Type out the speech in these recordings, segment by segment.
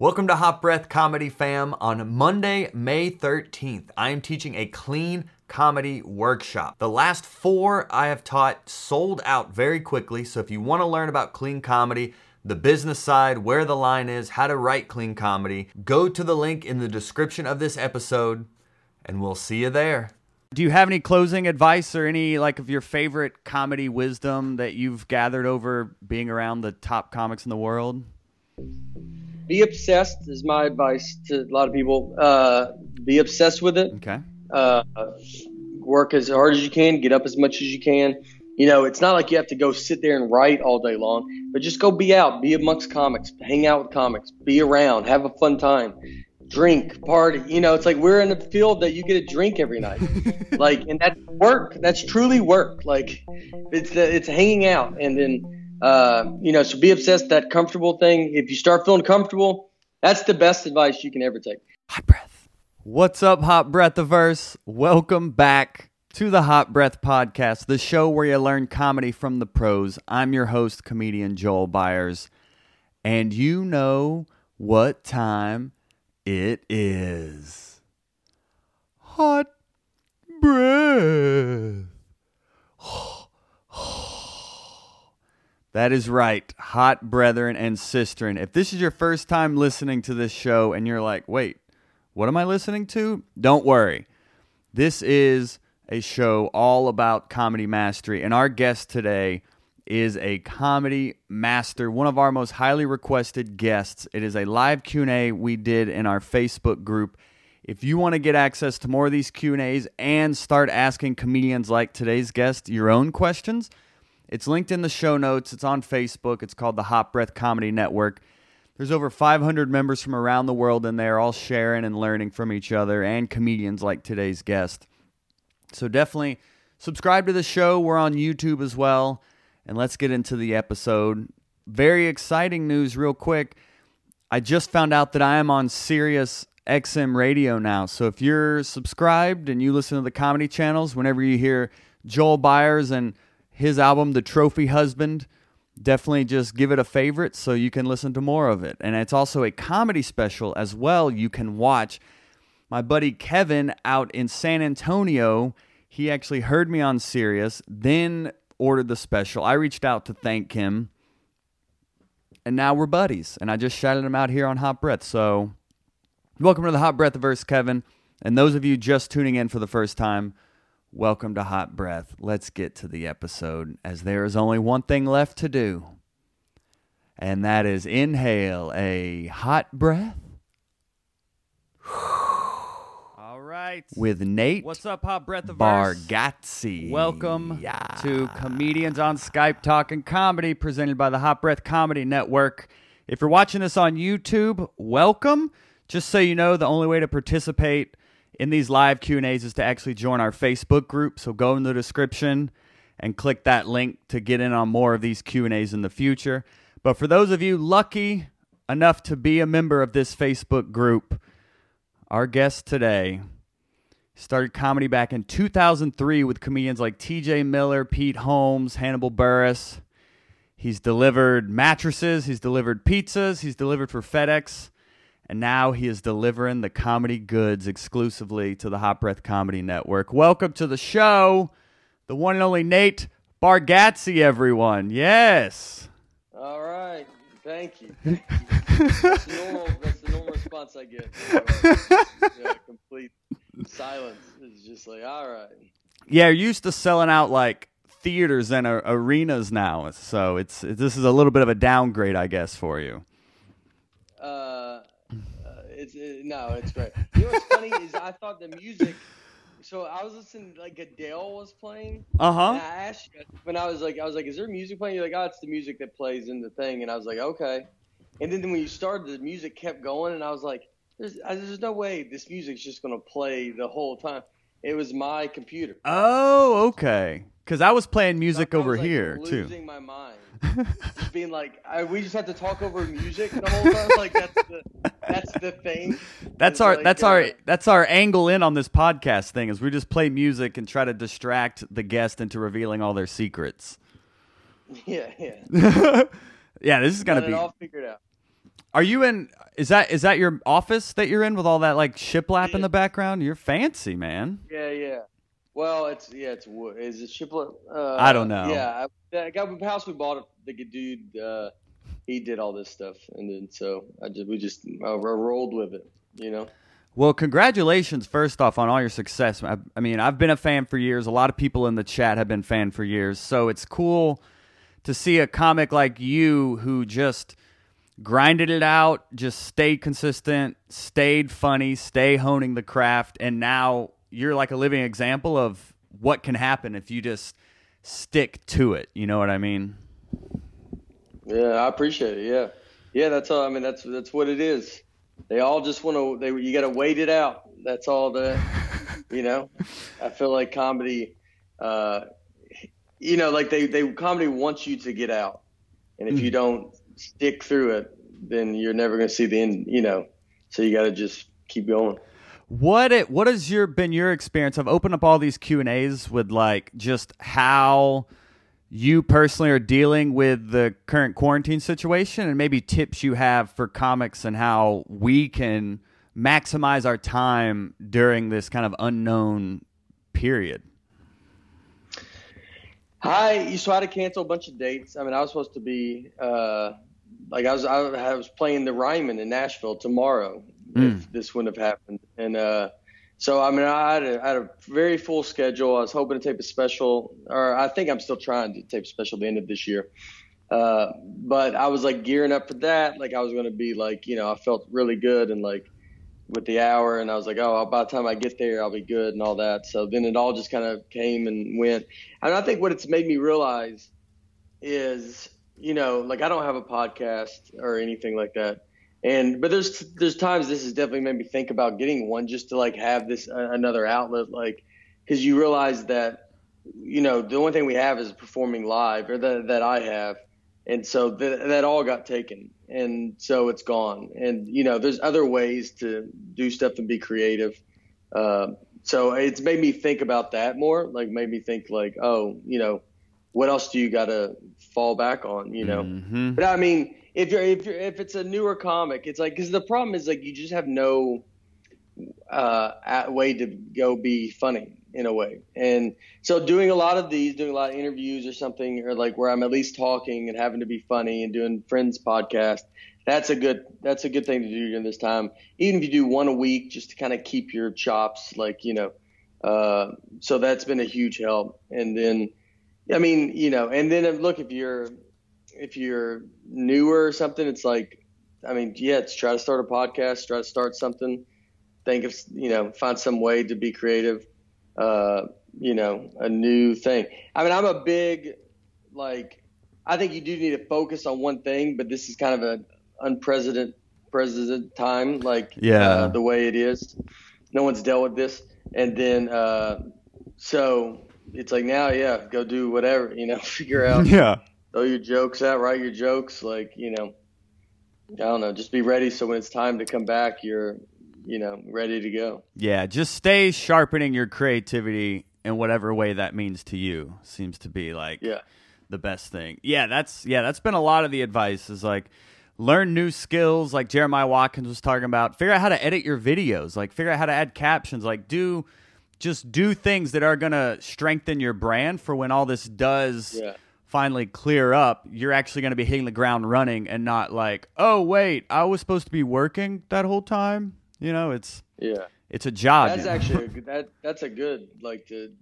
Welcome to Hot Breath Comedy Fam. On Monday, May 13th, I am teaching a clean comedy workshop. The last four I have taught sold out very quickly, so if you want to learn about clean comedy, the business side, where the line is, how to write clean comedy, go to the link in the description of this episode, and we'll see you there. Do you have any closing advice or any like of your favorite comedy wisdom that you've gathered over being around the top comics in the world? Be obsessed is my advice to a lot of people. Uh, be obsessed with it. Okay. Uh, work as hard as you can. Get up as much as you can. You know, it's not like you have to go sit there and write all day long, but just go be out, be amongst comics, hang out with comics, be around, have a fun time, drink, party. You know, it's like we're in a field that you get a drink every night. like, and that's work. That's truly work. Like, it's it's hanging out, and then uh, you know, so be obsessed that comfortable thing. If you start feeling comfortable, that's the best advice you can ever take. Hot breath. What's up, Hot Breath Verse? Welcome back to the Hot Breath Podcast, the show where you learn comedy from the pros. I'm your host, comedian Joel Byers, and you know what time it is. Hot breath. That is right, hot brethren and sistren. If this is your first time listening to this show and you're like, wait, what am I listening to? Don't worry. This is a show all about comedy mastery, and our guest today is a comedy master, one of our most highly requested guests. It is a live Q&A we did in our Facebook group. If you want to get access to more of these Q&As and start asking comedians like today's guest your own questions – it's linked in the show notes. It's on Facebook. It's called the Hot Breath Comedy Network. There's over 500 members from around the world in there, all sharing and learning from each other, and comedians like today's guest. So definitely subscribe to the show. We're on YouTube as well. And let's get into the episode. Very exciting news, real quick. I just found out that I am on Sirius XM radio now. So if you're subscribed and you listen to the comedy channels, whenever you hear Joel Byers and his album, The Trophy Husband. Definitely just give it a favorite so you can listen to more of it. And it's also a comedy special as well you can watch. My buddy Kevin out in San Antonio, he actually heard me on Sirius, then ordered the special. I reached out to thank him. And now we're buddies. And I just shouted him out here on Hot Breath. So welcome to the Hot Breath verse, Kevin. And those of you just tuning in for the first time, Welcome to Hot Breath. Let's get to the episode, as there is only one thing left to do, and that is inhale a hot breath. All right. With Nate. What's up, Hot Breath of Bargatze. Welcome yeah. to Comedians on Skype Talking Comedy, presented by the Hot Breath Comedy Network. If you're watching this on YouTube, welcome. Just so you know, the only way to participate in these live Q&As is to actually join our Facebook group. So go in the description and click that link to get in on more of these Q&As in the future. But for those of you lucky enough to be a member of this Facebook group, our guest today started comedy back in 2003 with comedians like TJ Miller, Pete Holmes, Hannibal Buress. He's delivered mattresses, he's delivered pizzas, he's delivered for FedEx and now he is delivering the comedy goods exclusively to the Hot Breath Comedy Network. Welcome to the show, the one and only Nate Bargatze, everyone. Yes. All right. Thank you. Thank you. That's, the normal, that's the normal response I get. yeah, complete silence. It's just like, all right. Yeah, you're used to selling out like theaters and uh, arenas now, so it's this is a little bit of a downgrade, I guess, for you. Uh, it's it, no, it's great. You know what's funny is I thought the music. So I was listening, like Adele was playing. Uh huh. I asked you when I was like, I was like, "Is there music playing?" You're like, "Oh, it's the music that plays in the thing." And I was like, "Okay." And then when you started, the music kept going, and I was like, "There's, there's no way this music's just gonna play the whole time." It was my computer. Oh, okay. Because I was playing music over was, like, here losing too. my mind. just being like, I, we just had to talk over music the whole time. Like that's the that's the thing. That's our like, that's uh, our that's our angle in on this podcast thing is we just play music and try to distract the guest into revealing all their secrets. Yeah, yeah. yeah, this is gonna be. all figured out. Are you in? Is that is that your office that you're in with all that like shiplap in the background? You're fancy, man. Yeah, yeah. Well, it's yeah, it's wood. Is it shiplap? Uh, I don't know. Yeah, I, I got the house we bought. The dude, uh, he did all this stuff, and then so I just we just I rolled with it, you know. Well, congratulations first off on all your success. I, I, mean, I've been a fan for years. A lot of people in the chat have been fan for years. So it's cool to see a comic like you who just grinded it out, just stayed consistent, stayed funny, stay honing the craft, and now you're like a living example of what can happen if you just stick to it. You know what I mean? Yeah, I appreciate it. Yeah, yeah. That's all. I mean, that's that's what it is. They all just want to. They you got to wait it out. That's all. The you know. I feel like comedy. Uh, you know, like they they comedy wants you to get out, and if mm. you don't stick through it, then you're never going to see the end. You know, so you got to just keep going. What it what has your been your experience? I've opened up all these Q and A's with like just how you personally are dealing with the current quarantine situation and maybe tips you have for comics and how we can maximize our time during this kind of unknown period. Hi, you so I had to cancel a bunch of dates. I mean, I was supposed to be uh, like I was I was playing the Ryman in Nashville tomorrow mm. if this wouldn't have happened, and uh, so I mean, I had, a, I had a very full schedule. I was hoping to tape a special, or I think I'm still trying to tape a special at the end of this year. Uh, but I was like gearing up for that. Like I was going to be like, you know, I felt really good and like with the hour, and I was like, oh, by the time I get there, I'll be good and all that. So then it all just kind of came and went. And I think what it's made me realize is, you know, like I don't have a podcast or anything like that and but there's there's times this has definitely made me think about getting one just to like have this uh, another outlet like because you realize that you know the only thing we have is performing live or that that I have. And so th- that all got taken and so it's gone. And you know there's other ways to do stuff and be creative. Uh, so it's made me think about that more like made me think like oh you know what else do you got to fall back on you know? Mm-hmm. but I mean if you're if you're if it's a newer comic, it's like because the problem is like you just have no uh, way to go be funny in a way. And so doing a lot of these, doing a lot of interviews or something, or like where I'm at least talking and having to be funny and doing friends podcast, that's a good that's a good thing to do during this time. Even if you do one a week, just to kind of keep your chops like you know. Uh, so that's been a huge help. And then, I mean, you know, and then look if you're if you're newer or something, it's like, I mean, yeah, it's try to start a podcast, try to start something, think of, you know, find some way to be creative, uh, you know, a new thing. I mean, I'm a big, like, I think you do need to focus on one thing, but this is kind of an unprecedented president time, like, yeah, uh, the way it is. No one's dealt with this. And then, uh, so it's like now, yeah, go do whatever, you know, figure out, yeah, throw your jokes out, write your jokes, like you know, I don't know, just be ready so when it's time to come back, you're you know ready to go. Yeah, just stay sharpening your creativity in whatever way that means to you. Seems to be like yeah. the best thing. Yeah, that's yeah, that's been a lot of the advice is like learn new skills like Jeremiah Watkins was talking about. Figure out how to edit your videos, like figure out how to add captions, like do just do things that are going to strengthen your brand for when all this does yeah finally clear up, you're actually going to be hitting the ground running and not like, oh wait, I was supposed to be working that whole time. You know, it's yeah, it's a job. That's actually a, that that's a good like to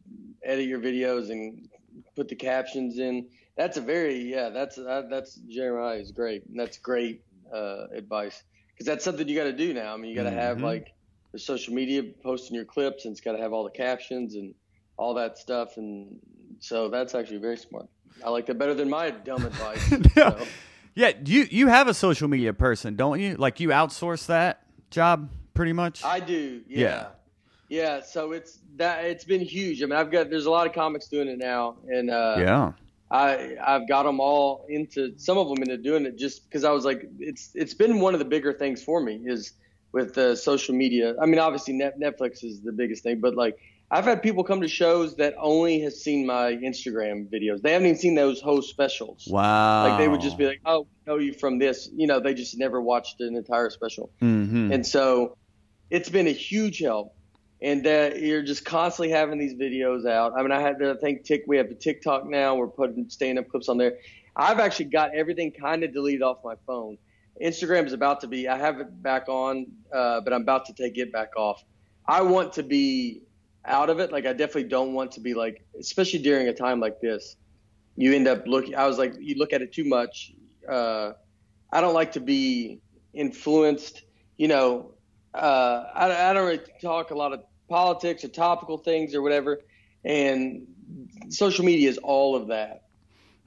edit your videos and put the captions in. That's a very yeah. That's that, that's Jeremiah is great. That's great uh, advice because that's something you got to do now. I mean, you got to mm-hmm. have like the social media posting your clips and it's got to have all the captions and all that stuff and so that's actually very smart. I like that better than my dumb advice. yeah. So. yeah, you you have a social media person, don't you? Like you outsource that job pretty much. I do. Yeah. yeah. Yeah, so it's that it's been huge. I mean, I've got there's a lot of comics doing it now, and uh, yeah, I I've got them all into some of them into doing it just because I was like, it's it's been one of the bigger things for me is with the social media. I mean, obviously Net, Netflix is the biggest thing, but like I've had people come to shows that only has seen my Instagram videos. They haven't even seen those host specials. Wow. Like they would just be like, "Oh, I know you from this." You know, they just never watched an entire special. Mm-hmm. And so, it's been a huge help. And that you're just constantly having these videos out. I mean, I had to think tick. We have the TikTok now. We're putting stand-up clips on there. I've actually got everything kind of deleted off my phone. Instagram is about to be. I have it back on, uh, but I'm about to take it back off. I want to be out of it. Like I definitely don't want to be like, especially during a time like this. You end up looking. I was like, you look at it too much. Uh, I don't like to be influenced. You know, uh, I, I don't really talk a lot of politics or topical things or whatever. And social media is all of that.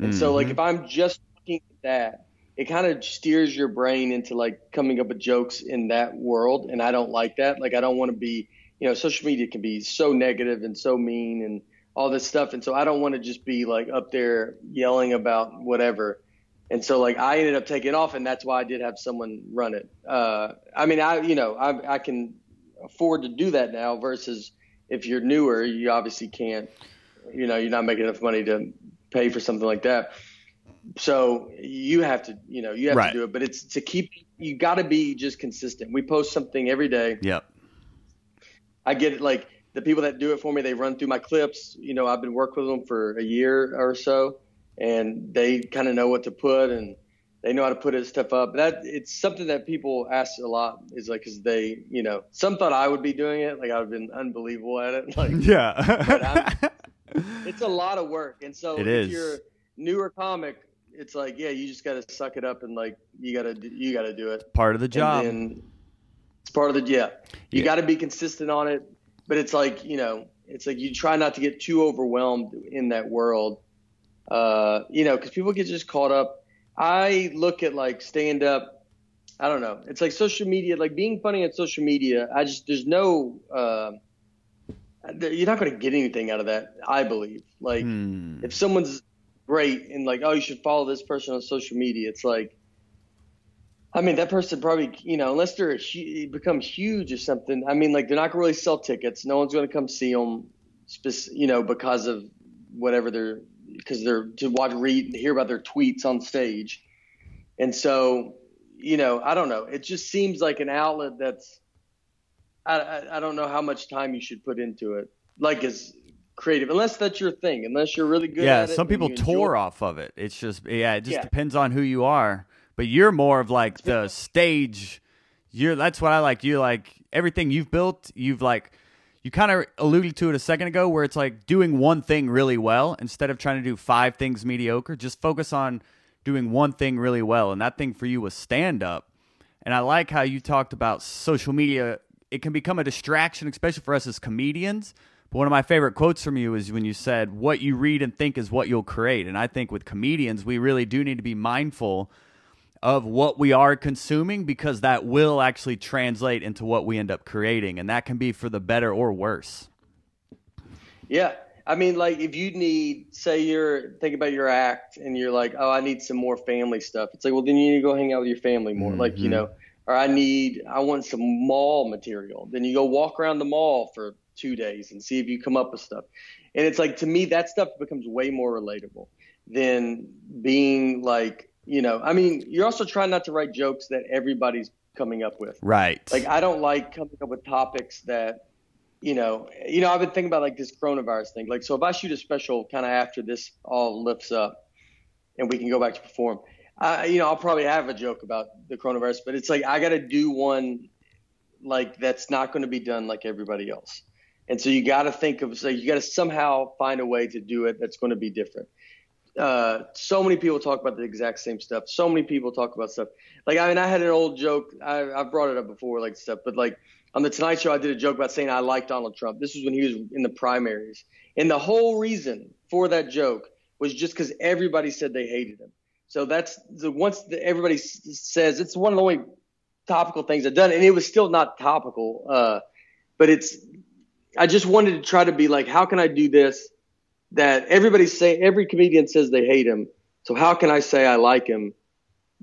And so, like, if I'm just looking at that, it kind of steers your brain into like coming up with jokes in that world. And I don't like that. Like, I don't want to be, you know, social media can be so negative and so mean and all this stuff. And so I don't want to just be like up there yelling about whatever. And so like I ended up taking off, and that's why I did have someone run it. Uh, I mean, I you know I I can afford to do that now versus if you're newer, you obviously can't. You know, you're not making enough money to pay for something like that. So you have to, you know, you have Right. to do it. But it's to keep. You got to be just consistent. We post something every day. Yep. I get it. Like the people that do it for me, they run through my clips. You know, I've been working with them for a year or so, and they kind of know what to put and they know how to put his stuff up. That it's something that people ask a lot. Is like, cause they, you know, some thought I would be doing it. Like I've been unbelievable at it. Like Yeah. it's a lot of work, and so It if is. you're newer comic, it's like, yeah, you just got to suck it up and like you got to you got to do it. Part of the job. And then it's part of the yeah. You Yeah. got to be consistent on it, but it's like you know, it's like you try not to get too overwhelmed in that world. Uh, you know, because people get just caught up. I look at like stand up. I don't know. It's like social media, like being funny on social media. I just there's no. Uh, you're not going to get anything out of that. I believe. Like Hmm. if someone's great and like, oh, you should follow this person on social media, it's like, I mean, that person probably, you know, unless they're become huge or something. I mean, like they're not going to really sell tickets. No one's going to come see them, you know, because of whatever they're because they're to watch, read, hear about their tweets on stage, and so, you know, I don't know. It just seems like an outlet that's. I, I, I don't know how much time you should put into it. Like as creative, unless that's your thing, unless you're really good yeah, at it. some people enjoy- off of it. It's just yeah, it just Yeah. depends on who you are. But you're more of like the stage. You're that's what I like. You like everything you've built. You've like you kind of alluded to it a second ago, where it's like doing one thing really well instead of trying to do five things mediocre. Just focus on doing one thing really well, and that thing for you was stand up. And I like how you talked about social media. It can become a distraction, especially for us as comedians. But one of my favorite quotes from you is when you said, What you read and think is what you'll create. And I think with comedians, we really do need to be mindful of what we are consuming because that will actually translate into what we end up creating. And that can be for the better or worse. Yeah. I mean, like if you need, say you're thinking about your act and you're like, oh, I need some more family stuff. It's like, well, then you need to go hang out with your family more. Like, you mm-hmm. know, or I need, I want some mall material. Then you go walk around the mall for two days and see if you come up with stuff. And it's like, to me, that stuff becomes way more relatable than being like, you know, I mean, you're also trying not to write jokes that everybody's coming up with. Right. Like I don't like coming up with topics that, you know, you know, I've been thinking about like this coronavirus thing. Like, so if I shoot a special kind of after this all lifts up, and we can go back to perform, I, you know, I'll probably have a joke about the coronavirus, but it's like I got to do one like that's not going to be done like everybody else. And so you got to think of, so you got to somehow find a way to do it that's going to be different. Uh, so many people talk about the exact same stuff. So many people talk about stuff. Like, I mean, I had an old joke. I, I've brought it up before, like stuff, but like on the Tonight Show, I did a joke about saying I like Donald Trump. This was when he was in the primaries. And the whole reason for that joke was just because everybody said they hated him. So that's the once the, everybody s- says it's one of the only topical things I've done, and it was still not topical. Uh, but it's I just wanted to try to be like, how can I do this? That everybody say every comedian says they hate him. So how can I say I like him?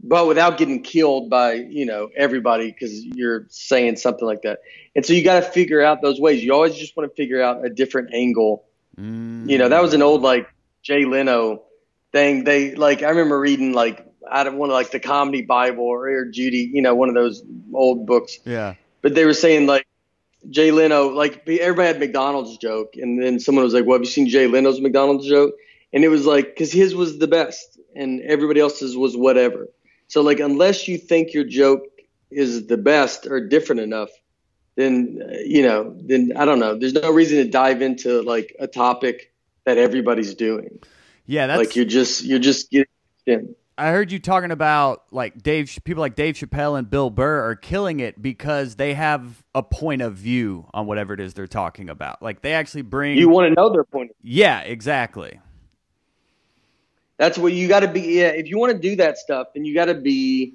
but without getting killed by you know everybody because you're saying something like that. And so you got to figure out those ways. You always just want to figure out a different angle. Mm. You know, that was an old like Jay Leno thing. They like I remember reading like out of one of like the comedy Bible or, or Judy, you know, one of those old books. Yeah. But they were saying like Jay Leno, like everybody had McDonald's joke, and then someone was like, "Well, have you seen Jay Leno's McDonald's joke?" And it was like, because his was the best, and everybody else's was whatever. So like, unless you think your joke is the best or different enough, then uh, you know, then I don't know. There's no reason to dive into like a topic that everybody's doing. Yeah, that's like you're just you're just getting in. I heard you talking about like Dave, people like Dave Chappelle and Bill Burr are killing it because they have a point of view on whatever it is they're talking about. Like they actually bring. You want to know their point. Of view. Yeah, exactly. That's what you got to be. Yeah, if you want to do that stuff, then you got to be.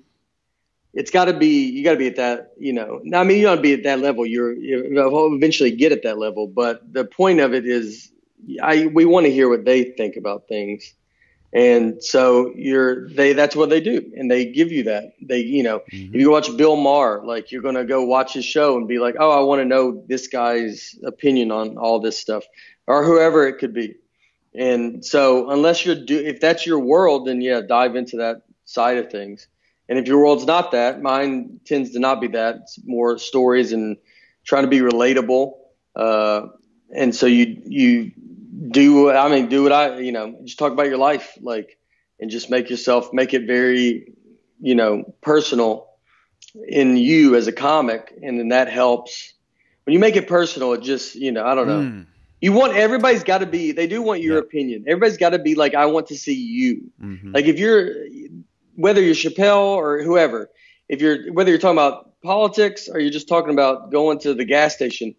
It's got to be. You got to be at that. You know. I mean, you don't be at that level. You're You'll eventually get at that level, but the point of it is, I we want to hear what they think about things and so you're they that's what they do. And they give you that. They you know mm-hmm. if you watch bill maher like you're to go watch his show and be like oh i want to know this guy's opinion on all this stuff or whoever it could be. And so unless you're do if that's your world then yeah dive into that side of things. And if your world's not that mine tends to not be that. It's more stories and trying to be relatable uh, and so you you do what I mean do what I you know just talk about your life like and just make yourself make it very you know personal in you as a comic and then that helps. When you make it personal it just you know I don't know. Mm. you want everybody's got to be they do want your opinion. Everybody's got to be like I want to see you. Mm-hmm. like if you're whether you're Chappelle or whoever if you're whether you're talking about politics or you're just talking about going to the gas station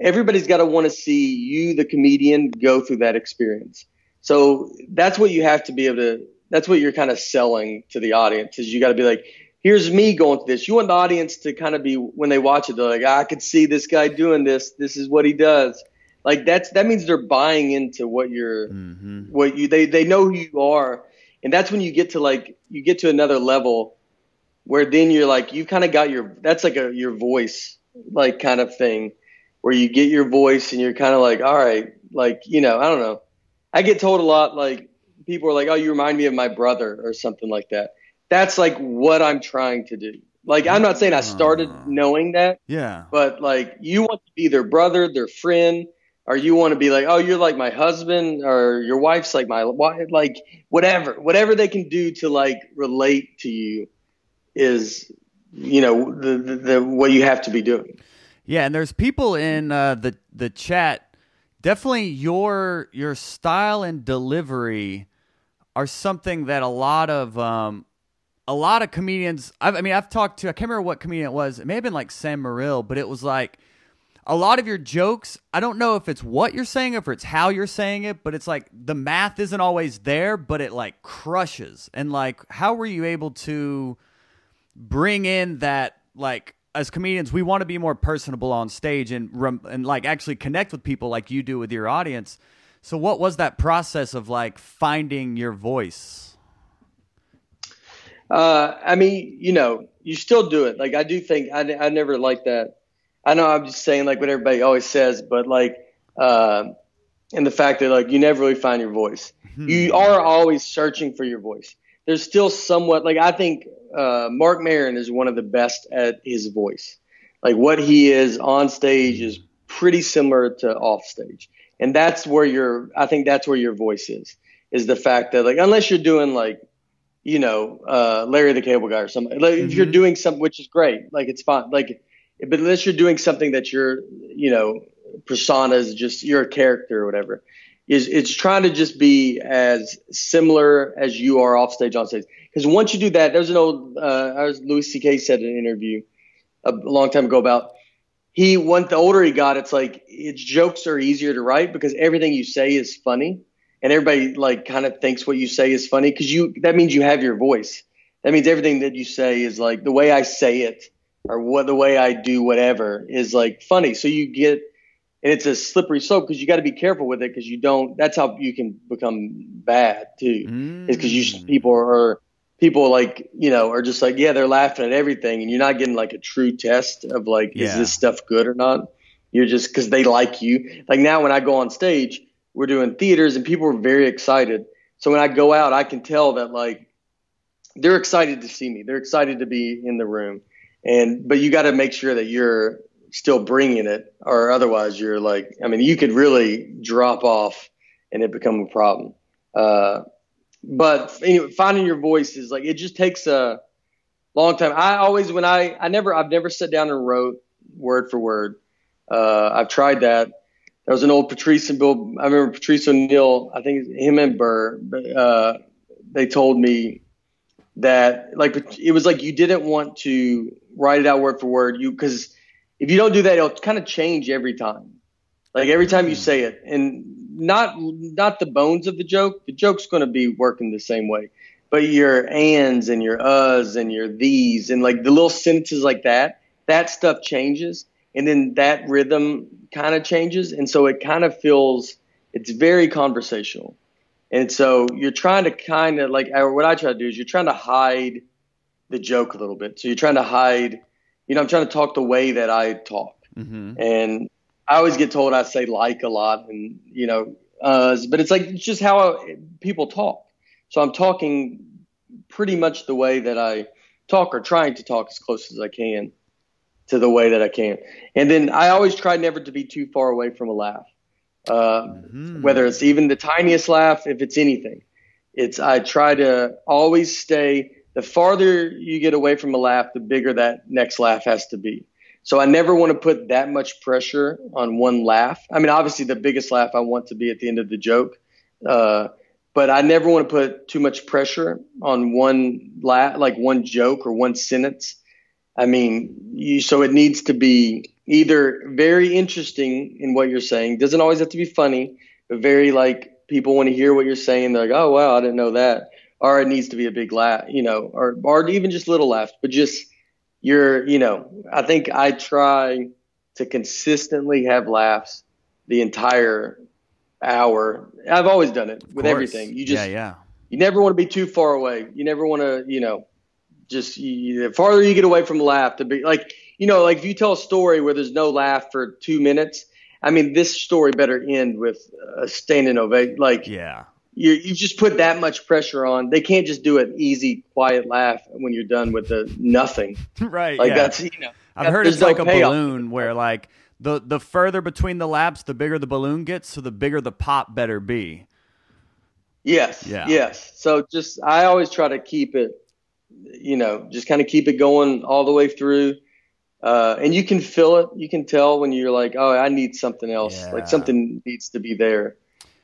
everybody's got to want to see you, the comedian, go through that experience. So that's what you have to be able to. That's what you're kind of selling to the audience. Is you got to be like, here's me going through this. You want the audience to kind of be when they watch it, they're like, I could see this guy doing this. This is what he does. Like that's that means they're buying into what you're, mm-hmm. what you they they know who you are, and that's when you get to like you get to another level where then you're like you kind of got your that's like a your voice like kind of thing where you get your voice and you're kind of like, all right, like, you know, I don't know. I get told a lot, like, people are like, oh, you remind me of my brother or something like that. That's like what I'm trying to do. Like, I'm not saying I started uh, knowing that. Yeah. But like, you want to be their brother, their friend, or you want to be like, oh, you're like my husband, or your wife's like my wife, like whatever, whatever they can do to like relate to you is, you know, the, the, the what you have to be doing. Yeah, and there's people in uh, the the chat. Definitely, your your style and delivery are something that a lot of um, a lot of comedians. I've, I mean, I've talked to. I can't remember what comedian it was. It may have been like Sam Morril, but it was like a lot of your jokes. I don't know if it's what you're saying, or if it's how you're saying it, but it's like the math isn't always there, but it like crushes. And like, how were you able to bring in that like as comedians, we want to be more personable on stage and and like actually connect with people like you do with your audience. So, what was that process of like finding your voice? Uh, I mean, you know, you still do it. Like I do think I, I never like that. I know I'm just saying like what everybody always says, but like, uh, and the fact that like you never really find your voice. Hmm. You are always searching for your voice. There's still somewhat like I think uh, Marc Maron is one of the best at his voice. Like what he is on stage is pretty similar to off stage, and that's where your I think that's where your voice is. Is the fact that like unless you're doing like you know uh, Larry the Cable Guy or something, like mm-hmm. if you're mm-hmm. doing something which is great, like it's fine, like but unless you're doing something that you're you know persona is just you're character or whatever is it's trying to just be as similar as you are off stage on stage. Because once you do that, there's an old uh, as Louis C.K. said in an interview a, long time ago about he once the older he got, it's like its jokes are easier to write because everything you say is funny, and everybody like kind of thinks what you say is funny because you that means you have your voice. That means everything that you say is like the way I say it or what the way I do whatever is like funny. So you get and it's a slippery slope because you got to be careful with it because you don't. That's how you can become bad too. Mm. Is because you people are people like you know are just like yeah they're laughing at everything and you're not getting like a true test of like Yeah. is this stuff good or not you're just because they like you like now when i go on stage we're doing theaters and people are very excited so when i go out i can tell that like they're excited to see me they're excited to be in the room and but you got to make sure that you're still bringing it or otherwise you're like i mean you could really drop off and it become a problem uh, but anyway, finding your voice is like it just takes a long time. I always when I I never I've never sat down and wrote word for word. Uh, I've tried that. There was an old Patrice and Bill. I remember Patrice O'Neill. I think him and Burr. Uh, they told me that like it was like you didn't want to write it out word for word. You because if you don't do that, it'll kind of change every time. Like every time you mm. say it, and not not the bones of the joke. The joke's going to be working the same way, but your ands and your uhs and your these and like the little sentences like that, that stuff changes, and then that rhythm kind of changes, and so it kind of feels it's very conversational, and so you're trying to kind of like what I try to do is you're trying to hide the joke a little bit. So you're trying to hide, you know, I'm trying to talk the way that I talk, Mm-hmm. and I always get told I say like a lot, and you know, uh, but it's like it's just how I, people talk. So I'm talking pretty much the way that I talk, or trying to talk as close as I can to the way that I can. And then I always try never to be too far away from a laugh, uh, Mm-hmm. whether it's even the tiniest laugh, if it's anything. It's I try to always stay. The farther you get away from a laugh, the bigger that next laugh has to be. So I never want to put that much pressure on one laugh. I mean, obviously, the biggest laugh I want to be at the end of the joke, uh, but I never want to put too much pressure on one laugh, like one joke or one sentence. I mean, you, so it needs to be either very interesting in what you're saying. Doesn't always have to be funny, but very like people want to hear what you're saying. They're like, oh wow, I didn't know that. Or it needs to be a big laugh, you know, or or even just little laughs, but just you're, you know, I think I try to consistently have laughs the entire hour. I've always done it with everything. You just yeah, yeah. you never want to be too far away. You never want to, you know, just you, the farther you get away from the laugh, to be like, you know, like if you tell a story where there's no laugh for two minutes, I mean, this story better end with a standing ovation. Like Yeah. You, you just put that much pressure on. They can't just do an easy, quiet laugh when you're done with the nothing. right. Like yeah. that's you know. I've heard it's no like a balloon where like the the further between the laps, the bigger the balloon gets, so the bigger the pop better be. Yes. Yeah. Yes. So just I always try to keep it, you know, just kind of keep it going all the way through. Uh, and you can feel it. You can tell when you're like, oh, I need something else. Yeah. Like something needs to be there.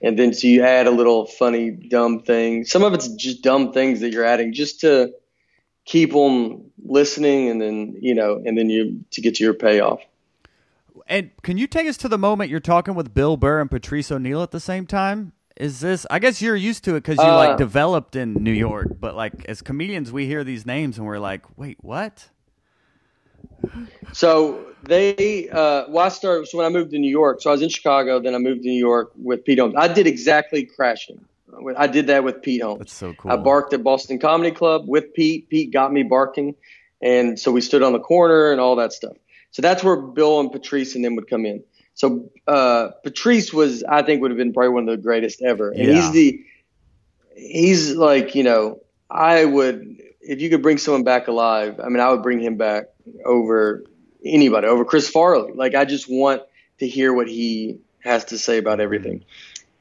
And then so you add a little funny, dumb thing. Some of it's just dumb things that you're adding just to keep them listening, and then you know, and then you to get to your payoff. And can you take us to the moment you're talking with Bill Burr and Patrice O'Neill at the same time? Is this? I guess you're used to it because you Uh, like developed in New York, but like as comedians, we hear these names and we're like, wait, what? So they, uh, well, I started. So when I moved to New York, so I was in Chicago, then I moved to New York with Pete Holmes. I did exactly crashing. I did that with Pete Holmes. That's so cool. I barked at Boston Comedy Club with Pete. Pete got me barking, and so we stood on the corner and all that stuff. So that's where Bill and Patrice and them would come in. So uh, Patrice was, I think, would have been probably one of the greatest ever, and Yeah. he's the, he's like, you know, I would if you could bring someone back alive. I mean, I would bring him back over anybody, over Chris Farley. Like, I just want to hear what he has to say about everything.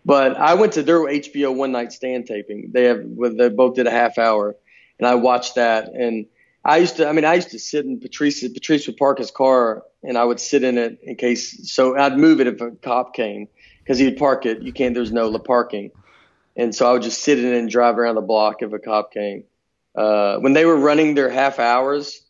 But I went to their HBO one night stand taping. They have, they both did a half hour, and I watched that. And I used to, I mean, I used to sit in Patrice. Patrice would park his car, and I would sit in it in case. So I'd move it if a cop came, because he would park it. You can't. There's no parking, and so I would just sit in it and drive around the block if a cop came. Uh, when they were running their half hours,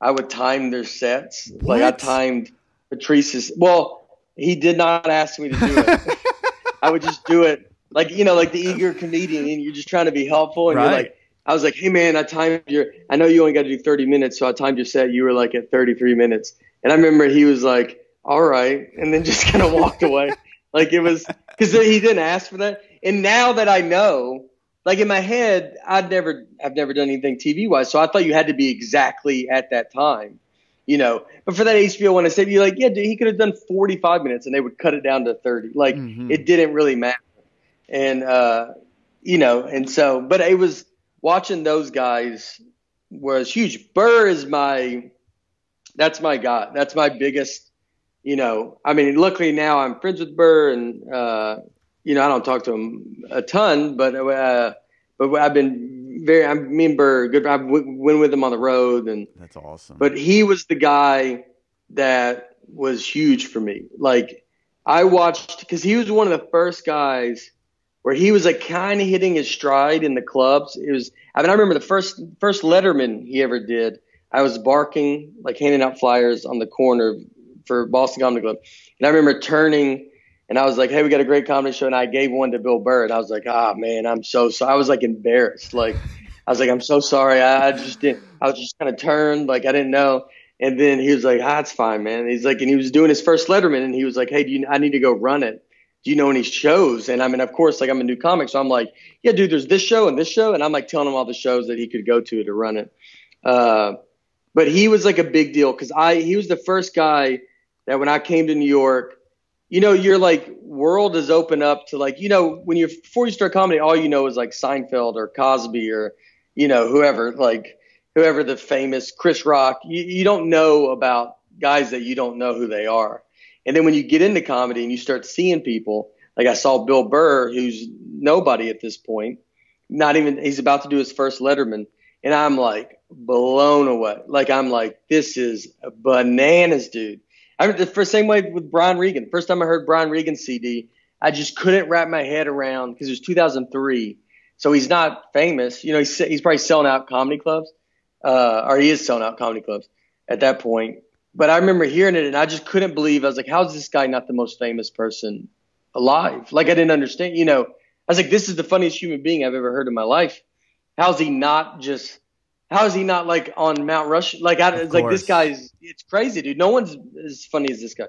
I would time their sets. Like I timed Patrice's. Well, he did not ask me to do it. I would just do it like you know, like the eager comedian, and you're just trying to be helpful, and Right. you're like, I was like, hey man, I timed your. I know you only got to do 30 minutes, so I timed your set. You were like at 33 minutes, and I remember he was like, all right, and then just kind of walked away. Like it was because he didn't ask for that. And now that I know, like in my head, I'd never, I've never done anything TV wise, so I thought you had to be exactly at that time, you know. But for that HBO one, I said, you're like, yeah, dude, he could have done 45 minutes, and they would cut it down to 30. Like mm-hmm. it didn't really matter, and uh, you know, and so, but it was watching those guys was huge. Burr is my, that's my guy. That's my biggest. You know, I mean, luckily now I'm friends with Burr, and uh, you know, I don't talk to him a ton, but uh, but I've been very. I Burr, good. I went with him on the road, and that's awesome. But he was the guy that was huge for me. Like I watched because he was one of the first guys where he was like kind of hitting his stride in the clubs. It was. I mean, I remember the first first Letterman he ever did. I was barking, like handing out flyers on the corner for Boston Comedy Club, and I remember turning and I was like, "Hey, we got a great comedy show," and I gave one to Bill Burr, and I was like, "Ah, man, I'm so sorry." I was like embarrassed, like I was like, "I'm so sorry." I, I just didn't. I was just kind of turned, like I didn't know. And then he was like, "Ah, it's fine, man." He's like, and he was doing his first Letterman, and he was like, "Hey, do you? I need to go run it. Do you know any shows?" And I mean, of course, like I'm a new comic, so I'm like, "Yeah, dude, there's this show and this show," and I'm like telling him all the shows that he could go to to run it. Uh, but he was like a big deal because I he was the first guy that when I came to New York you know, your like world is open up to like, you know, when you're before you start comedy, all you know is like Seinfeld or Cosby or, you know, whoever, like whoever the famous Chris Rock. You, you don't know about guys that you don't know who they are. And then when you get into comedy and you start seeing people, like I saw Bill Burr, who's nobody at this point, not even he's about to do his first Letterman, and I'm like blown away. Like I'm like, this is bananas, dude. I the first same way with Brian Regan. First time I heard Brian Regan's CD, I just couldn't wrap my head around because it was 2003. So he's not famous. You know, he's he's probably selling out comedy clubs, uh, or he is selling out comedy clubs at that point. But I remember hearing it, and I just couldn't believe. I was like, "How is this guy not the most famous person alive?" Like I didn't understand. You know, I was like, "This is the funniest human being I've ever heard in my life. How's he not just how is he not like on Mount Rush? Like, I, it's like this guy's, it's crazy, dude. No one's as funny as this guy.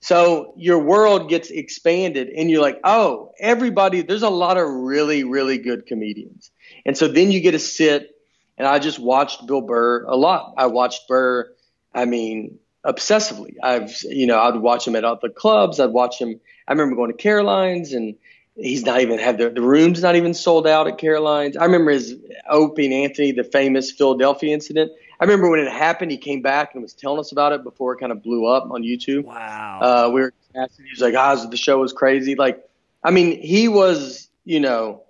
So your world gets expanded and you're like, oh, everybody, there's a lot of really, really good comedians. And so then you get to sit and I just watched Bill Burr a lot. I watched Burr, I mean, obsessively. I've, you know, I'd watch him at the clubs. I'd watch him. I remember going to Caroline's and he's not even had the, the room's not even sold out at Caroline's. I remember his Opie and Anthony, the famous Philadelphia incident. I remember when it happened, he came back and was telling us about it before it kind of blew up on YouTube. Wow. Uh, we were asking, he was like, ah, the show was crazy. Like, I mean, he was, you know,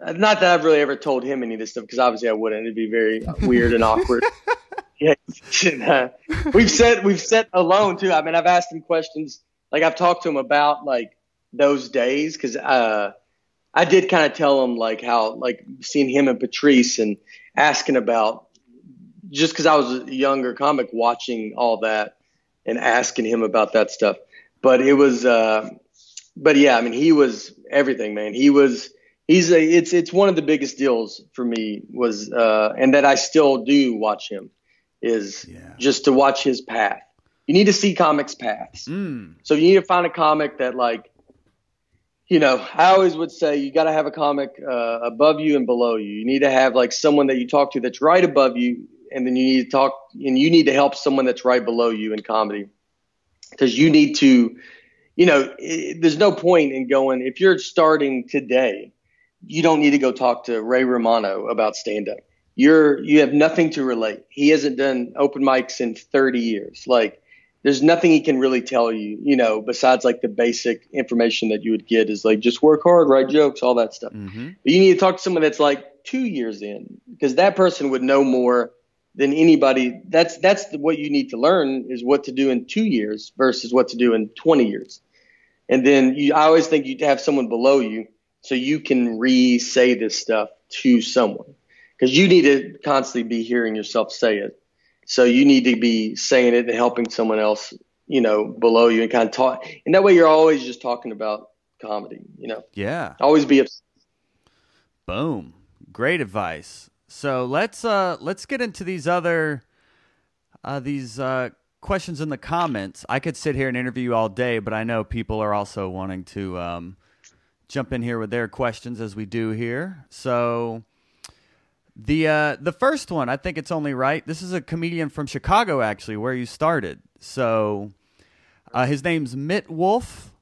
not that I've really ever told him any of this stuff because obviously I wouldn't. It'd be very weird and awkward. yeah, uh, we've said we've said alone too. I mean, I've asked him questions. Like I've talked to him about like those days because uh, I did kind of tell him like how like seeing him and Patrice and asking about just because I was a younger comic watching all that and asking him about that stuff. But it was, uh, but yeah, I mean, he was everything, man. He was, he's a, it's, it's one of the biggest deals for me was, uh, and that I still do watch him is yeah. just to watch his path. You need to see comics paths. Mm. So you need to find a comic that like you know, I always would say you got to have a comic uh, above you and below you. You need to have like someone that you talk to that's right above you, and then you need to talk and you need to help someone that's right below you in comedy because you need to, you know, it, there's no point in going if you're starting today, you don't need to go talk to Ray Romano about stand up. You're you have nothing to relate. He hasn't done open mics in 30 years. Like there's nothing he can really tell you, you know, besides like the basic information that you would get is like just work hard, write jokes, all that stuff. Mm-hmm. But you need to talk to someone that's like two years in because that person would know more than anybody. That's that's the, what you need to learn is what to do in two years versus what to do in 20 years. And then you, I always think you have someone below you so you can re-say this stuff to someone because you need to constantly be hearing yourself say it so you need to be saying it and helping someone else, you know, below you and kind of talk. And that way you're always just talking about comedy, you know? Yeah. Always be upset. Boom. Great advice. So let's uh let's get into these other uh these uh questions in the comments. I could sit here and interview you all day, but I know people are also wanting to um jump in here with their questions as we do here. So the uh, the first one, I think it's only right. This is a comedian from Chicago, actually, where you started. So uh, his name's Mitt Wolf,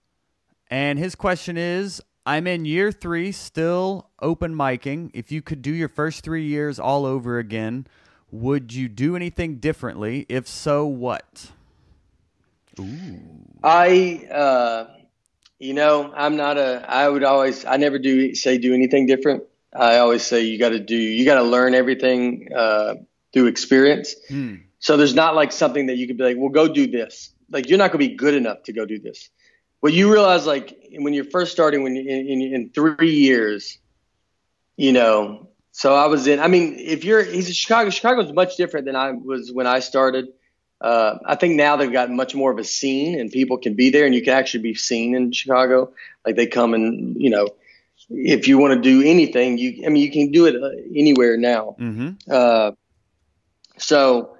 and his question is: I'm in year three, still open micing. If you could do your first three years all over again, would you do anything differently? If so, what? Ooh. I, uh, you know, I'm not a. I would always. I never do say do anything different. I always say you got to do. You got to learn everything uh, through experience. Hmm. So there's not like something that you could be like, well, go do this. Like you're not going to be good enough to go do this. But you realize, like when you're first starting, when you, in, in, in three years, you know. So I was in. I mean, if you're, he's in Chicago. Chicago's much different than I was when I started. Uh, I think now they've got much more of a scene, and people can be there, and you can actually be seen in Chicago. Like they come and you know, if you want to do anything, you. I mean, you can do it uh, anywhere now. Mm-hmm. Uh, so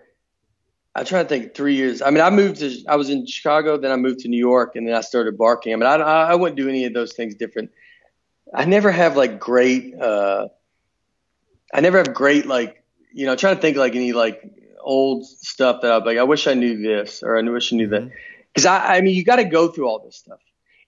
I try to think three years. I mean, I moved to, I was in Chicago, then I moved to New York, and then I started barking. I mean, I, I wouldn't do any of those things different. I never have like great, uh, I never have great, like, you know, trying to think like any like old stuff that I'm like, I wish I knew this or I wish I knew that. Because mm-hmm. I, I mean, you got to go through all this stuff.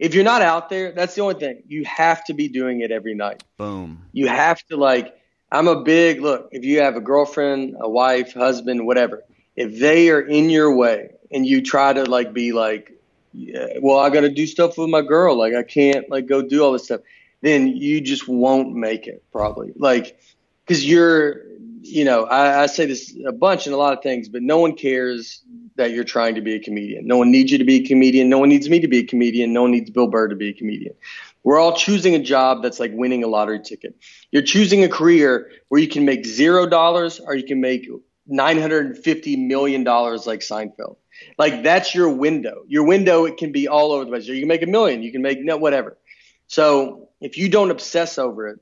If you're not out there, that's the only thing. You have to be doing it every night. Boom. You have to like. I'm a big look. If you have a girlfriend, a wife, husband, whatever, if they are in your way and you try to like be like, yeah, well, I got to do stuff with my girl. Like I can't like go do all this stuff. Then you just won't make it probably. Like, cause you're, you know, I, I say this a bunch in a lot of things, but no one cares that you're trying to be a comedian. No one needs you to be a comedian. No one needs me to be a comedian. No one needs Bill Burr to be a comedian. We're all choosing a job that's like winning a lottery ticket. You're choosing a career where you can make zero dollars or you can make 950 million dollars like Seinfeld. Like that's your window. Your window it can be all over the place. You can make a million, you can make no whatever. So if you don't obsess over it,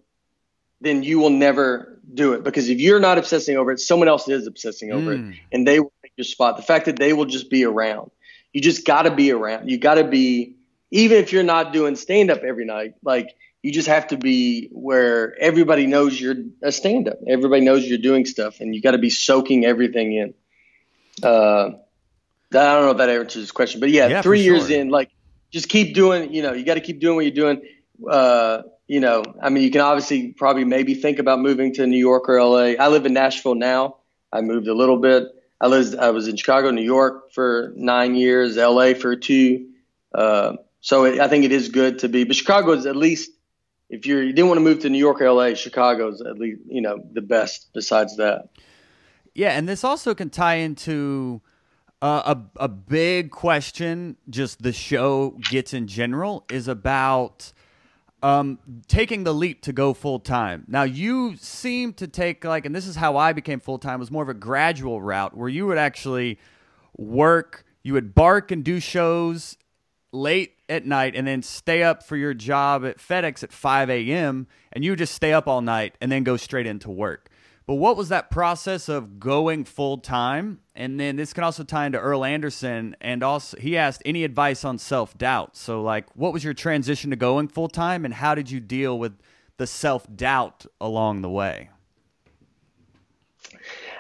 then you will never do it because if you're not obsessing over it, someone else is obsessing over mm. it, and they will take your spot. The fact that they will just be around, you just got to be around. You got to be even if you're not doing stand up every night, like you just have to be where everybody knows you're a stand up. Everybody knows you're doing stuff and you got to be soaking everything in. Uh, I don't know if that answers this question, but yeah, yeah three years sure. in, like just keep doing, you know, you got to keep doing what you're doing. Uh, you know, I mean, you can obviously probably maybe think about moving to New York or LA. I live in Nashville now. I moved a little bit. I lived, I was in Chicago, New York for nine years, LA for two. Uh, so it, I think it is good to be, but Chicago is at least if you didn't want to move to New York or LA, Chicago's at least you know the best. Besides that, yeah, and this also can tie into uh, a a big question. Just the show gets in general is about um, taking the leap to go full time. Now you seem to take like, and this is how I became full time. Was more of a gradual route where you would actually work. You would bark and do shows late at night and then stay up for your job at FedEx at 5 a.m. and you just stay up all night and then go straight into work. But what was that process of going full time? And then this can also tie into Earl Anderson. And also, he asked any advice on self doubt. So, like, what was your transition to going full time and how did you deal with the self doubt along the way?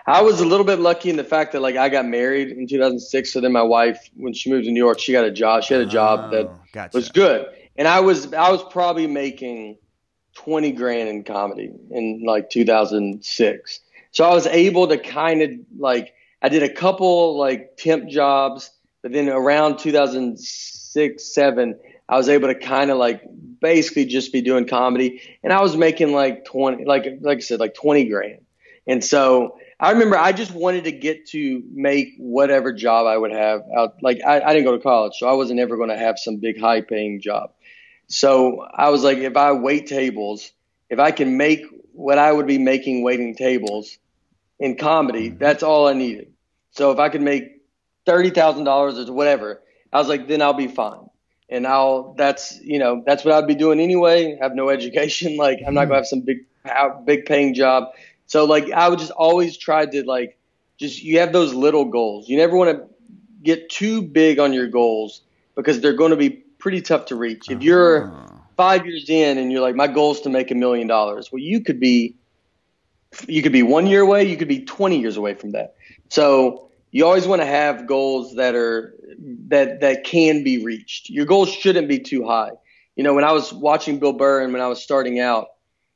I was a little bit lucky in the fact that like I got married in 2006. So then my wife, when she moved to New York, she got a job. She had a job oh, that gotcha. was good, and I was I was probably making 20 grand in comedy in like 2006. So I was able to kind of like I did a couple like temp jobs, but then around 2006 seven. I was able to kind of like basically just be doing comedy and I was making like 20 like like I said like 20 grand. And so I remember I just wanted to get to make whatever job I would have out. Like I, I didn't go to college, so I wasn't ever going to have some big high paying job. So I was like, if I wait tables, if I can make what I would be making waiting tables in comedy, mm-hmm. that's all I needed. So if I could make thirty thousand dollars or whatever, I was like, then I'll be fine. And I'll that's you know that's what I'd be doing anyway. Have no education, like I'm not gonna have some big big paying job. So like I would just always try to like just you have those little goals. You never want to get too big on your goals because they're going to be pretty tough to reach. If you're uh-huh. five years in and you're like, my goal is to make a million dollars. Well, you could be, you could be one year away. You could be 20 years away from that. So you always want to have goals that are that that can be reached. Your goals shouldn't be too high. You know, when I was watching Bill Burr and when I was starting out,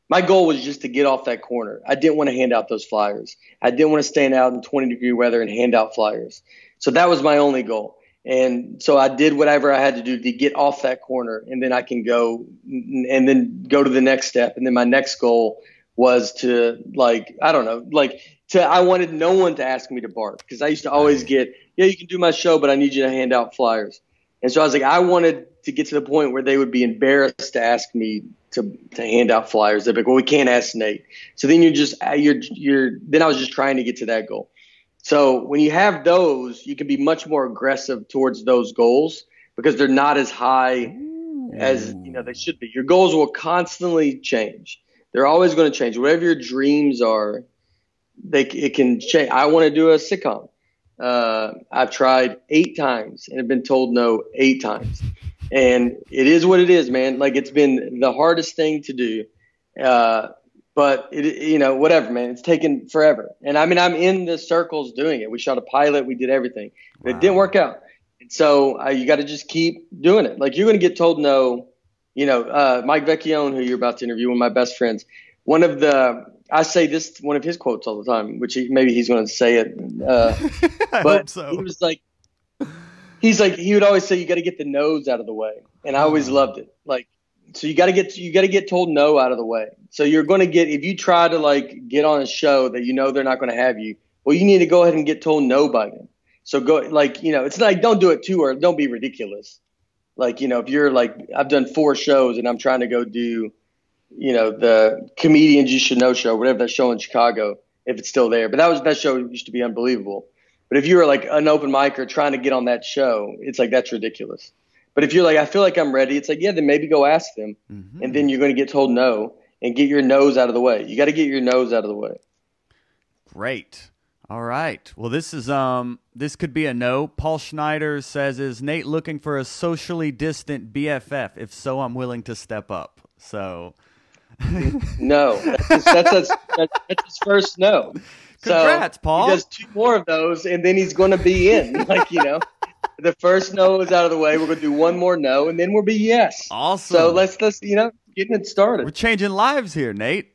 my goal was just to get off that corner. I didn't want to hand out those flyers. I didn't want to stand out in 20 degree weather and hand out flyers. So that was my only goal. And so I did whatever I had to do to get off that corner, and then I can go and then go to the next step. And then my next goal was to like I don't know, like to I wanted no one to ask me to bark because I used to always get, yeah, you can do my show, but I need you to hand out flyers. And so I was like, I wanted to get to the point where they would be embarrassed to ask me to to hand out flyers. They'd be like, well, we can't ask Nate. So then you're just uh, you're you're then I was just trying to get to that goal. So when you have those, you can be much more aggressive towards those goals because they're not as high as you know they should be. Your goals will constantly change. They're always going to change. Whatever your dreams are, they it can change. I want to do a sitcom. Uh, I've tried eight times and have been told no eight times, and it is what it is, man. Like it's been the hardest thing to do. Uh, but it, you know, whatever, man. It's taken forever. And I mean, I'm in the circles doing it. We shot a pilot, we did everything, wow. it didn't work out. And so uh, you got to just keep doing it. Like you're going to get told no. You know, uh, Mike Vecchione, who you're about to interview, one of my best friends. One of the I say this one of his quotes all the time, which he, maybe he's going to say it. Uh, but so. he was like, he's like, he would always say, you got to get the no's out of the way, and I always loved it. Like so you got to get you got to get told no out of the way. So you're going to get if you try to like get on a show that you know they're not going to have you. Well, you need to go ahead and get told no by them. So go like you know it's like don't do it too or don't be ridiculous. Like you know if you're like I've done four shows and I'm trying to go do you know the comedians you should know show whatever that show in Chicago if it's still there. But that was that show used to be unbelievable. But if you were like an open micer trying to get on that show, it's like that's ridiculous. But if you're like, I feel like I'm ready, it's like, yeah, then maybe go ask them. Mm-hmm. And then you're going to get told no and get your nose out of the way. You got to get your nose out of the way. Great. All right. Well, this is um this could be a no. Paul Schneider says is Nate looking for a socially distant BFF? If so, I'm willing to step up. So no, that's that's, that's, that's his first no. Congrats, so Paul. He does two more of those, and then he's going to be in. Like you know, the first no is out of the way. We're going to do one more no, and then we'll be yes. Awesome. So let's let's you know getting it started. We're changing lives here, Nate.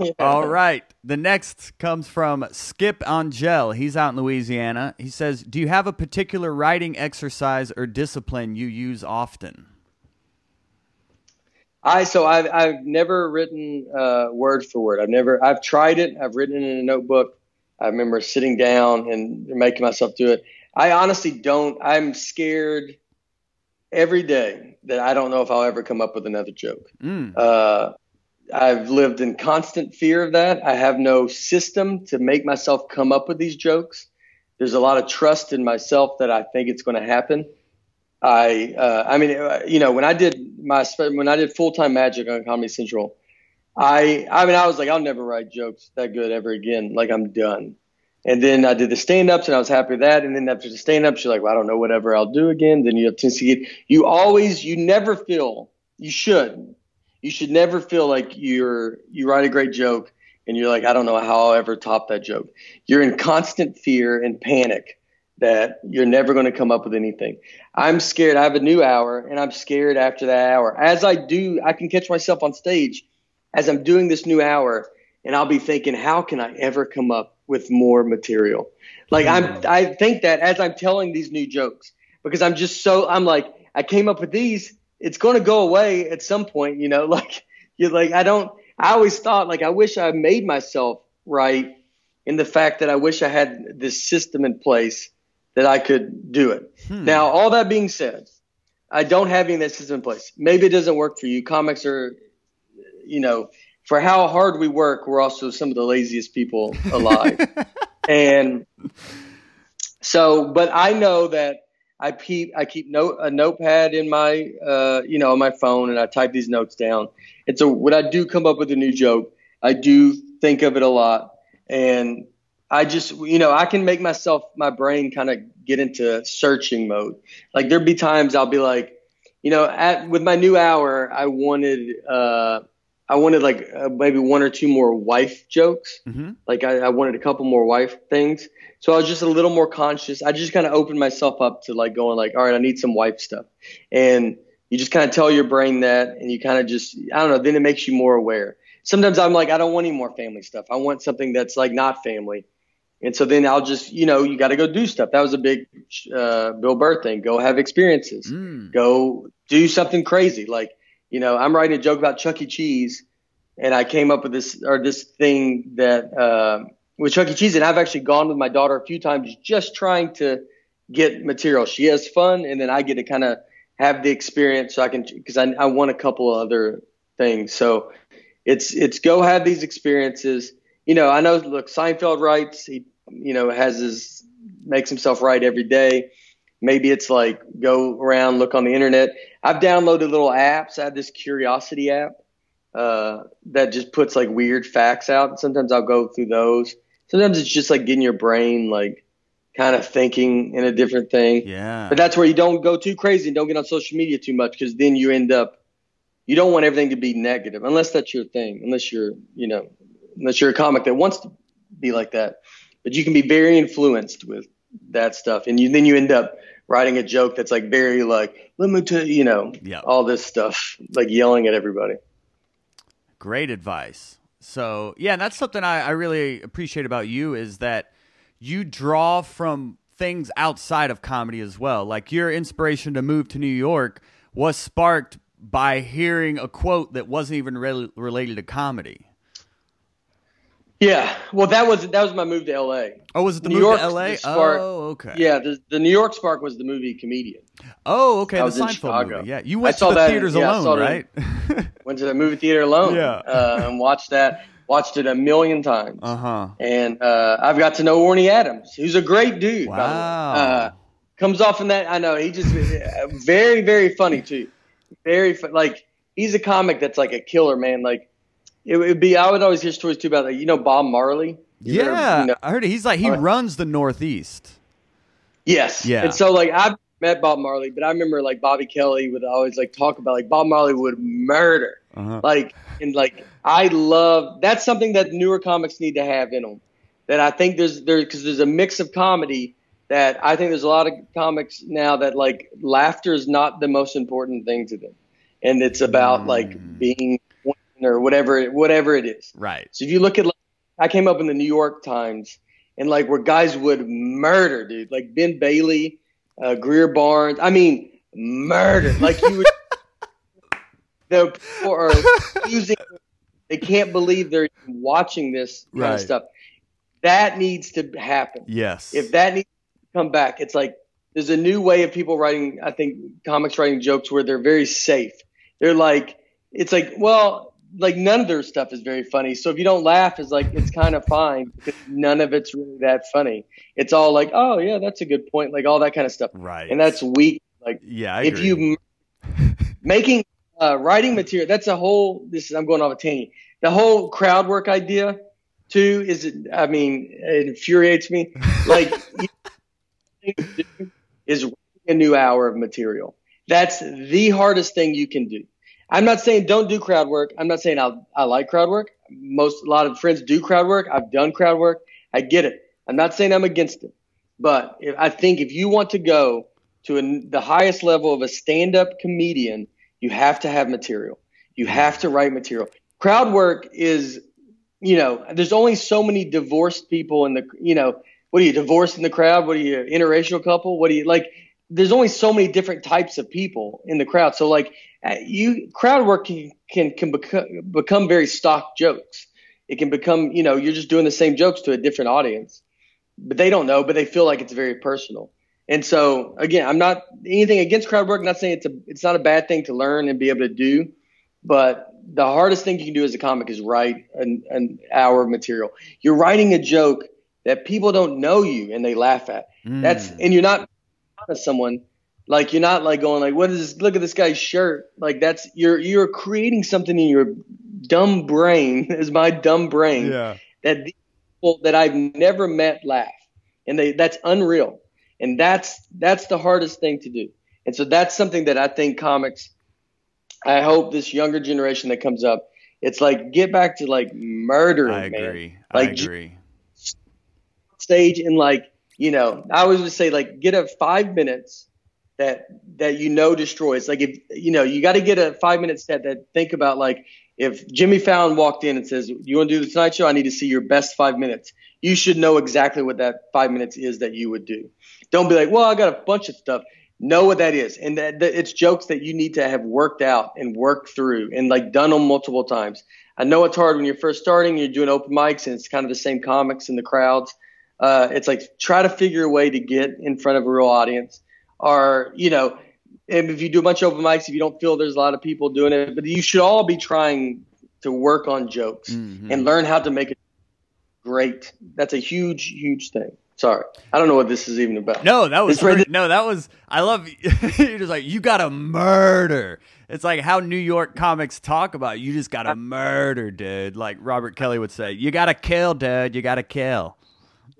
Yeah. All right. The next comes from Skip Angel. He's out in Louisiana. He says, "Do you have a particular writing exercise or discipline you use often?" I so I've I've never written uh, word for word. I've never I've tried it. I've written it in a notebook. I remember sitting down and making myself do it. I honestly don't. I'm scared every day that I don't know if I'll ever come up with another joke. Mm. Uh, I've lived in constant fear of that. I have no system to make myself come up with these jokes. There's a lot of trust in myself that I think it's going to happen. I, uh, I mean, uh, you know, when I did my when I did full time magic on Comedy Central, I, I mean, I was like, I'll never write jokes that good ever again. Like I'm done. And then I did the stand ups and I was happy with that. And then after the stand ups, you're like, well, I don't know whatever I'll do again. Then you have to see it. You always, you never feel, you should, you should never feel like you're, you write a great joke and you're like, I don't know how I'll ever top that joke. You're in constant fear and panic that you're never going to come up with anything. I'm scared. I have a new hour and I'm scared after that hour. As I do, I can catch myself on stage as I'm doing this new hour and I'll be thinking, how can I ever come up with more material. Like I'm, mm. I think that as I'm telling these new jokes, because I'm just so, I'm like, I came up with these. It's going to go away at some point, you know. Like you're like, I don't. I always thought like I wish I made myself right in the fact that I wish I had this system in place that I could do it. Hmm. Now, all that being said, I don't have any of that system in place. Maybe it doesn't work for you. Comics are, you know, for how hard we work, we're also some of the laziest people alive. and so, but I know that I keep I keep note a notepad in my uh, you know on my phone, and I type these notes down. And so when I do come up with a new joke, I do think of it a lot, and I just you know I can make myself my brain kind of get into searching mode. Like there'd be times I'll be like, you know, at, with my new hour, I wanted, uh, I wanted like uh, maybe one or two more wife jokes. Mm-hmm. Like I, I wanted a couple more wife things. So I was just a little more conscious. I just kind of opened myself up to like going like, all right, I need some wife stuff. And you just kind of tell your brain that and you kind of just, I don't know, then it makes you more aware. Sometimes I'm like, I don't want any more family stuff. I want something that's like not family. And so then I'll just, you know, you got to go do stuff. That was a big uh, Bill Burr thing. Go have experiences. Mm. Go do something crazy. Like, you know, I'm writing a joke about Chuck E. Cheese, and I came up with this or this thing that uh, with Chuck E. Cheese, and I've actually gone with my daughter a few times just trying to get material. She has fun, and then I get to kind of have the experience so I can because I, I want a couple of other things. So it's it's go have these experiences. You know, I know. Look, Seinfeld writes. He you know has his makes himself right every day. Maybe it's like go around, look on the internet. I've downloaded little apps. I have this Curiosity app uh, that just puts like weird facts out. Sometimes I'll go through those. Sometimes it's just like getting your brain like kind of thinking in a different thing. Yeah. But that's where you don't go too crazy and don't get on social media too much because then you end up you don't want everything to be negative unless that's your thing. Unless you're you know unless you're a comic that wants to be like that. But you can be very influenced with that stuff, and you then you end up writing a joke that's like very like let me tell you, know, Yeah. all this stuff, like yelling at everybody. Great advice. So yeah, that's something I, I really appreciate about you is that you draw from things outside of comedy as well. Like your inspiration to move to New York was sparked by hearing a quote that wasn't even really related to comedy. Yeah, well, that was that was my move to L.A. Oh, was it the New move York, to L.A.? spark- oh, okay. Yeah, the, the New York Spark was the movie Comedian. Oh, okay. I The was in Chicago. movie. Yeah, you I went to the that- theaters yeah, I alone, right? Went to the movie theater alone. Yeah. uh, and watched that. Watched it a million times. uh huh. and uh, I've got to know Orny Adams, who's a great dude. the. Wow. Uh, comes off in that. I know he just uh, very very funny too. Very like he's a comic that's like a killer man. Like it would be. I would always hear stories too about like you know Bob Marley. Yeah, you know- I heard it. He's like he Alright. runs the Northeast. Yes. Yeah. And so like I've met Bob Marley, but I remember like Bobby Kelly would always like talk about like Bob Marley would murder. Uh-huh. Like and like I love that's something that newer comics need to have in them. That I think there's there because there's a mix of comedy that I think there's a lot of comics now that like laughter is not the most important thing to them, and it's about like being or whatever whatever it is. Right. So if you look at, like, I came up in the New York Times, and like where guys would murder, dude, like Ben Bailey, uh, Greer Barnes. I mean, murder. Like you would, the people are using. They can't believe they're watching this kind Right. of stuff. That needs to happen. Yes. If that needs to come back, it's like there's a new way of people writing. I think comics writing jokes where they're very safe. They're like, it's like, well, like none of their stuff is very funny. So if you don't laugh, it's like it's kind of fine because none of it's really that funny. It's all like, oh yeah, that's a good point, like all that kind of stuff, right. and that's weak. Like yeah. I if agree. you making uh, writing material, that's a whole. This is I'm going off a tangent. The whole crowd work idea, too, is it? I mean, it infuriates me. Like, is a new hour of material. That's the hardest thing you can do. I'm not saying don't do crowd work. I'm not saying I, I like crowd work. Most a lot of friends do crowd work. I've done crowd work. I get it. I'm not saying I'm against it, but if, I think if you want to go to the highest level of a stand-up comedian, you have to have material. You have to write material. Crowd work is, you know, there's only so many divorced people in the, you know, what are you divorced in the crowd? What are you interracial couple? What are you like? There's only so many different types of people in the crowd. So like, uh, you crowd work can can, can become, become very stock jokes. It can become, you know, you're just doing the same jokes to a different audience, but they don't know, but they feel like it's very personal. And so again, I'm not anything against crowd work. I'm not saying it's a it's not a bad thing to learn and be able to do, but the hardest thing you can do as a comic is write an, an hour of material. You're writing a joke that people don't know you and they laugh at. Mm. That's and you're not to someone like you're not like going like what is this look at this guy's shirt like that's you're you're creating something in your dumb brain is my dumb brain yeah. that these people that I've never met laugh, and they that's unreal, and that's that's the hardest thing to do. And so that's something that I think comics, I hope this younger generation that comes up, it's like get back to like murdering. I agree. Man. Like, I agree. Stage and like you know, I always would say like get a five minutes that that you know destroys. Like if you know, you got to get a five minute set that think about like if Jimmy Fallon walked in and says, "You want to do the Tonight Show? I need to see your best five minutes." You should know exactly what that five minutes is that you would do. Don't be like, "Well, I got a bunch of stuff." Know what that is, and that, that it's jokes that you need to have worked out and worked through and like done them multiple times. I know it's hard when you're first starting. You're doing open mics and it's kind of the same comics in the crowds. Uh, it's like try to figure a way to get in front of a real audience, or you know, and if you do a bunch of open mics, if you don't feel there's a lot of people doing it, but you should all be trying to work on jokes Mhm. and learn how to make it great. That's a huge, huge thing. Sorry, I don't know what this is even about. No, that was pretty- no, that was. I love you're just like you got to murder. It's like how New York comics talk about you just got to murder, dude. Like Robert Kelly would say, you got to kill, dude. You got to kill.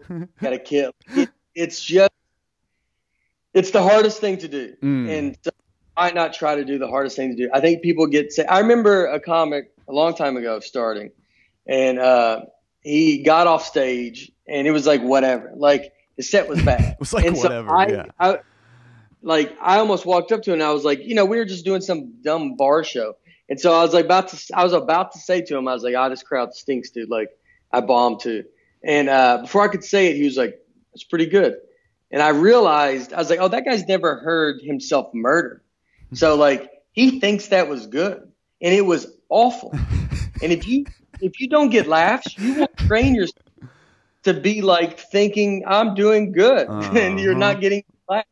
got to kill. It, it's just, it's the hardest thing to do, Mm. and so why not try to do the hardest thing to do? I think people get. Say, I remember a comic a long time ago starting, and uh, he got off stage, and it was like whatever. Like the set was bad. It was like and so whatever, I, yeah. I, like I almost walked up to him and I was like, you know, we were just doing some dumb bar show, and so I was like about to, I was about to say to him, I was like, ah, this crowd stinks, dude. Like I bombed too. And uh, before I could say it, he was like, it's pretty good. And I realized, I was like, oh, that guy's never heard himself murder. So like he thinks that was good, and it was awful. and if you if you don't get laughs, you won't train yourself to be like thinking I'm doing good, and you're Uh-huh. not getting laughs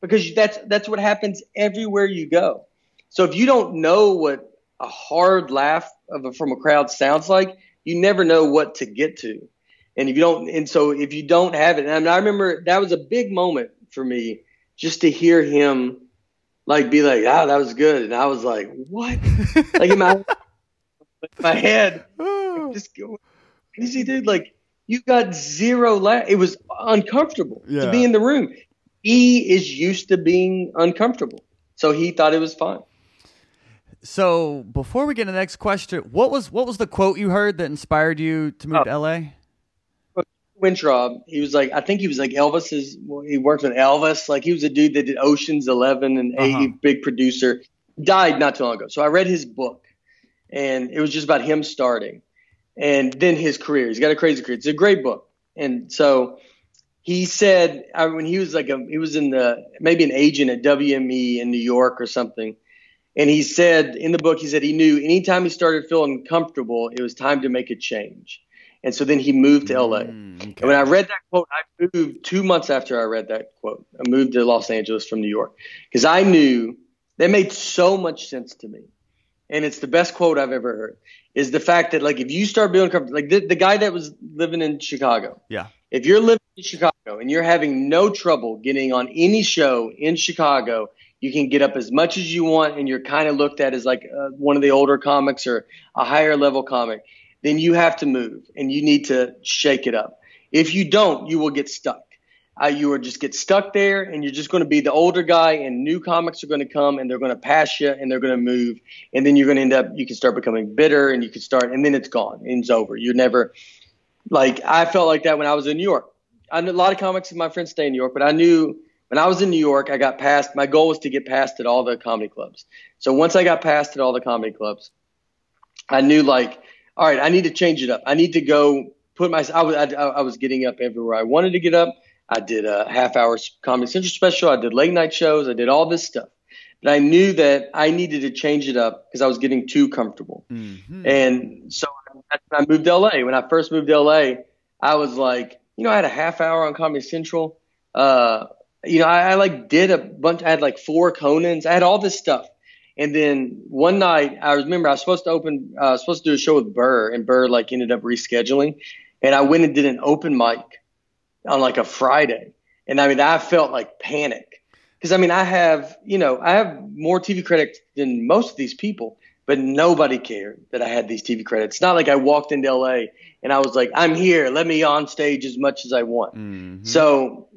because that's that's what happens everywhere you go. So if you don't know what a hard laugh of a, from a crowd sounds like, you never know what to get to. And if you don't, and so if you don't have it, and I remember that was a big moment for me, just to hear him like be like, "Ah, that was good," and I was like, "What?" like in my in my head, just go crazy, dude. Like you got zero laugh. It was uncomfortable Yeah. to be in the room. He is used to being uncomfortable, so he thought it was fine. So before we get to the next question, what was what was the quote you heard that inspired you to move Oh. to LA? Weintraub, he was like, I think he was like Elvis's. Well, he worked with Elvis. Like he was a dude that did Ocean's Eleven and Uh-huh. a big producer. Died not too long ago. So I read his book, and it was just about him starting, and then his career. He's got a crazy career. It's a great book, and so he said I, when he was like a he was in the maybe an agent at WME in New York or something. And he said in the book, he said he knew anytime he started feeling comfortable, it was time to make a change. And so then he moved to LA. Mm, okay. And when I read that quote, I moved two months after I read that quote. I moved to Los Angeles from New York because I knew that made so much sense to me. And it's the best quote I've ever heard is the fact that like if you start building comfortable, like the, the guy that was living in Chicago, Yeah. if you're living in Chicago and you're having no trouble getting on any show in Chicago, you can get up as much as you want and you're kind of looked at as like uh, one of the older comics or a higher level comic, then you have to move and you need to shake it up. If you don't, you will get stuck. Uh, you will just get stuck there and you're just going to be the older guy and new comics are going to come and they're going to pass you and they're going to move and then you're going to end up you can start becoming bitter and you can start and then it's gone and it's over you're never like i felt like that when i was in new york I a lot of comics and my friends stay in new york but i knew when i was in new york i got past my goal was to get past at all the comedy clubs so once i got past at all the comedy clubs i knew like all right i need to change it up i need to go put my i was i, I was getting up everywhere i wanted to get up i did a half hour comedy central special i did late night shows i did all this stuff but i knew that i needed to change it up because i was getting too comfortable Mhm. and so that's when I moved to LA. When I first moved to LA, I was like, you know, I had a half hour on Comedy Central. Uh, you know, I, I like did a bunch. I had like four Conans. I had all this stuff. And then one night, I remember I was supposed to open, uh, I was supposed to do a show with Burr, and Burr like ended up rescheduling. And I went and did an open mic on like a Friday. And I mean, I felt like panic because I mean, I have, you know, I have more TV credits than most of these people, but nobody cared that I had these TV credits. It's not like I walked into LA and I was like, I'm here, let me on stage as much as I want. Mhm. So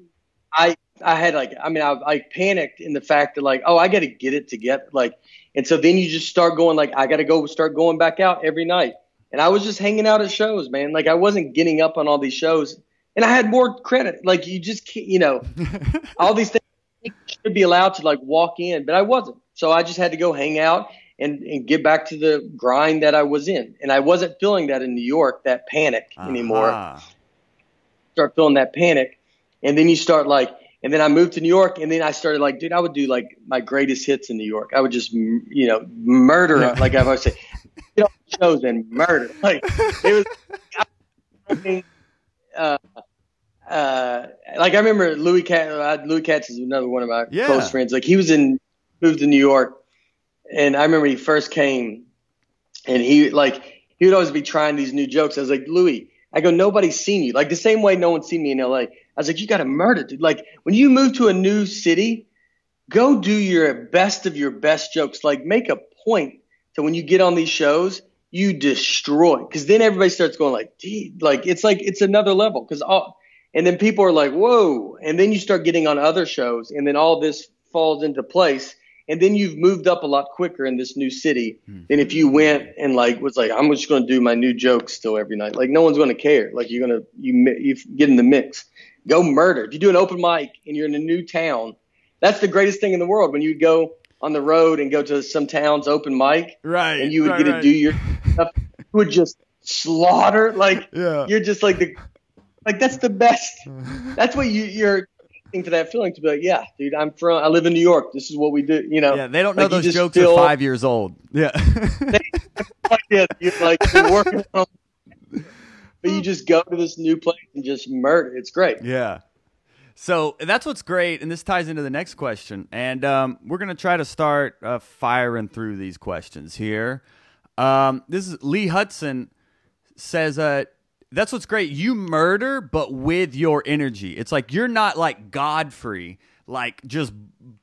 I I had like, I mean, I, I panicked in the fact that like, oh, I got to get it together. Like, and so then you just start going like, I got to go start going back out every night. And I was just hanging out at shows, man. Like I wasn't getting up on all these shows and I had more credit. Like you just can't, you know, all these things should be allowed to like walk in, but I wasn't. So I just had to go hang out and, and get back to the grind that I was in. And I wasn't feeling that in New York, that panic uh-huh. anymore. Start feeling that panic. And then you start like, and then I moved to New York, and then I started like, dude, I would do like my greatest hits in New York. I would just, you know, murder, yeah. like I would say, get shows and murder. Like it was. I mean, uh, uh, like I remember Louis Katz. Uh, Louis Katz is another one of my yeah. close friends. Like he was in, moved to New York, and I remember he first came, and he like he would always be trying these new jokes. I was like, Louis, I go, nobody's seen you. Like the same way no one's seen me in L.A. I was like, you got to murder, dude. Like when you move to a new city, go do your best of your best jokes. Like make a point to when you get on these shows, you destroy. Because then everybody starts going like, dude, like it's like it's another level. Because all, and then people are like, whoa. And then you start getting on other shows, and then all this falls into place. And then you've moved up a lot quicker in this new city mm-hmm. than if you went and like was like, I'm just going to do my new jokes still every night. Like no one's going to care. Like you're gonna you you get in the mix go murder. If you do an open mic and you're in a new town, that's the greatest thing in the world. When you go on the road and go to some town's open mic, right? And you would right, get right. to do your stuff, you would just slaughter. Like yeah. you're just like the like that's the best. That's what you you're to that feeling to be like, yeah, dude, I'm from, I live in New York. This is what we do. You know, yeah, they don't know like those jokes feel, are five years old. Yeah, yeah, you're like you're working on but you just go to this new place and just murder. It's great. Yeah. So that's what's great, and this ties into the next question. And um, we're to try to start uh, firing through these questions here. Um, this is Lee Hudson says, uh, "That's what's great. You murder, but with your energy. It's like you're not like Godfrey, like just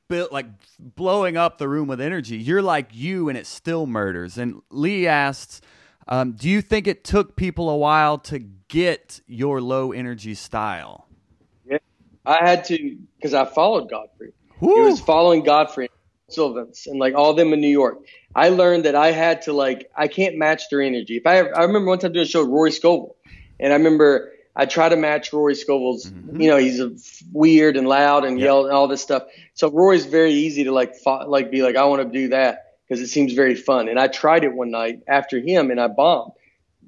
built like blowing up the room with energy. You're like you, and it still murders." And Lee asks. Um, do you think it took people a while to get your low energy style? Yeah, I had to because I followed Godfrey. Woo. He was following Godfrey Sylvans and like all them in New York. I learned that I had to like I can't match their energy. If I I remember one time doing a show with Rory Scovel, and I remember I try to match Rory Scovel's. Mm-hmm. You know, he's a weird and loud and yep. yell and all this stuff. So Rory's very easy to like fo- like be like I want to do that because it seems very fun. And I tried it one night after him and I bombed.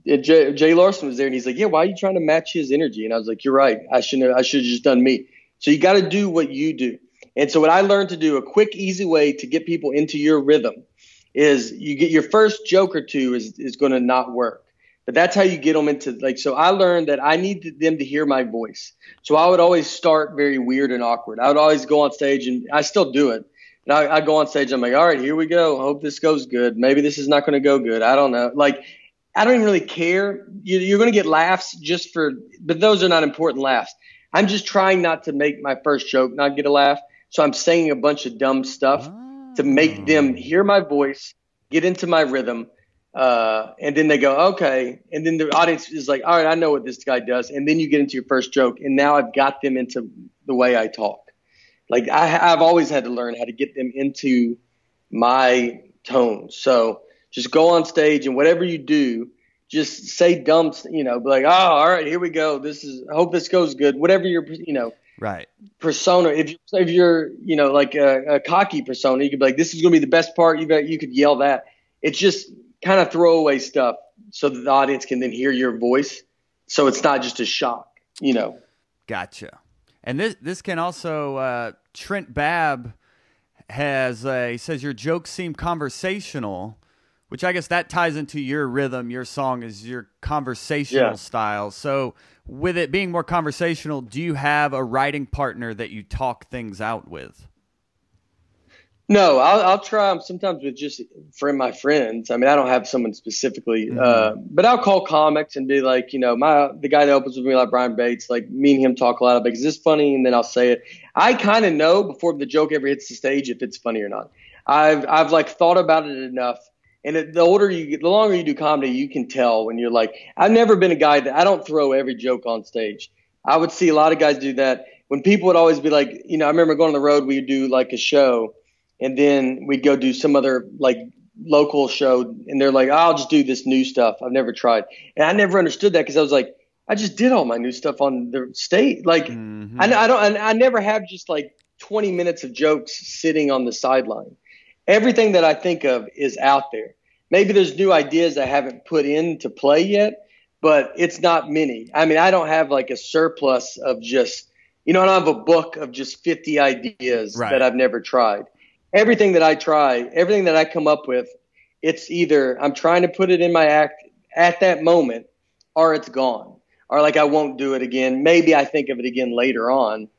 Jay, Jay, Larson was there and he's like, "Yeah, why are you trying to match his energy?" And I was like, "You're right. I shouldn't. I should have just done me." So you got to do what you do. And so what I learned to do, a quick, easy way to get people into your rhythm, is you get your first joke or two is is going to not work, but that's how you get them into like. So I learned that I need them to hear my voice. So I would always start very weird and awkward. I would always go on stage and I still do it and I, I go on stage. I'm like, all right, here we go. Hope this goes good. Maybe this is not going to go good. I don't know. Like, I don't even really care. You, you're going to get laughs just for, but those are not important laughs. I'm just trying not to make my first joke not get a laugh. So I'm saying a bunch of dumb stuff oh. to make them hear my voice, get into my rhythm, uh, and then they go, okay. And then the audience is like, all right, I know what this guy does. And then you get into your first joke, and now I've got them into the way I talk. Like I, have always had to learn how to get them into my tone. So just go on stage and whatever you do, just say dumb, you know, be like, oh, all right, here we go. This is, I hope this goes good. Whatever your, you know, right persona. If you if you're, you know, like a, a cocky persona, you could be like, this is going to be the best part. You got, you could yell that. It's just kind of throwaway stuff so that the audience can then hear your voice. So it's not just a shock, you know. Gotcha. And this this can also uh, Trent Babb has uh, he says your jokes seem conversational, which I guess that ties into your rhythm. Your song is your conversational yeah. style. So with it being more conversational, do you have a writing partner that you talk things out with? No, I'll, I'll try them sometimes with just for my friends. I mean, I don't have someone specifically, mm-hmm. uh, but I'll call comics and be like, you know, my the guy that opens with me, like Brian Bates, like me and him talk a lot about, is this funny? And then I'll say it. I kind of know before the joke ever hits the stage if it's funny or not. I've I've like thought about it enough, and it, the older you get, the longer you do comedy, you can tell when you're like. I've never been a guy that I don't throw every joke on stage. I would see a lot of guys do that when people would always be like, you know, I remember going on the road, we'd do like a show, and then we'd go do some other like local show, and they're like, oh, I'll just do this new stuff I've never tried, and I never understood that because I was like, I just did all my new stuff on the state, like mm-hmm. I, I don't, I, I never have just like 20 minutes of jokes sitting on the sideline. Everything that I think of is out there. Maybe there's new ideas I haven't put into play yet, but it's not many. I mean, I don't have like a surplus of just you know, I don't have a book of just 50 ideas right. that I've never tried. Everything that I try, everything that I come up with, it's either I'm trying to put it in my act at that moment or it's gone. Or like I won't do it again. Maybe I think of it again later on.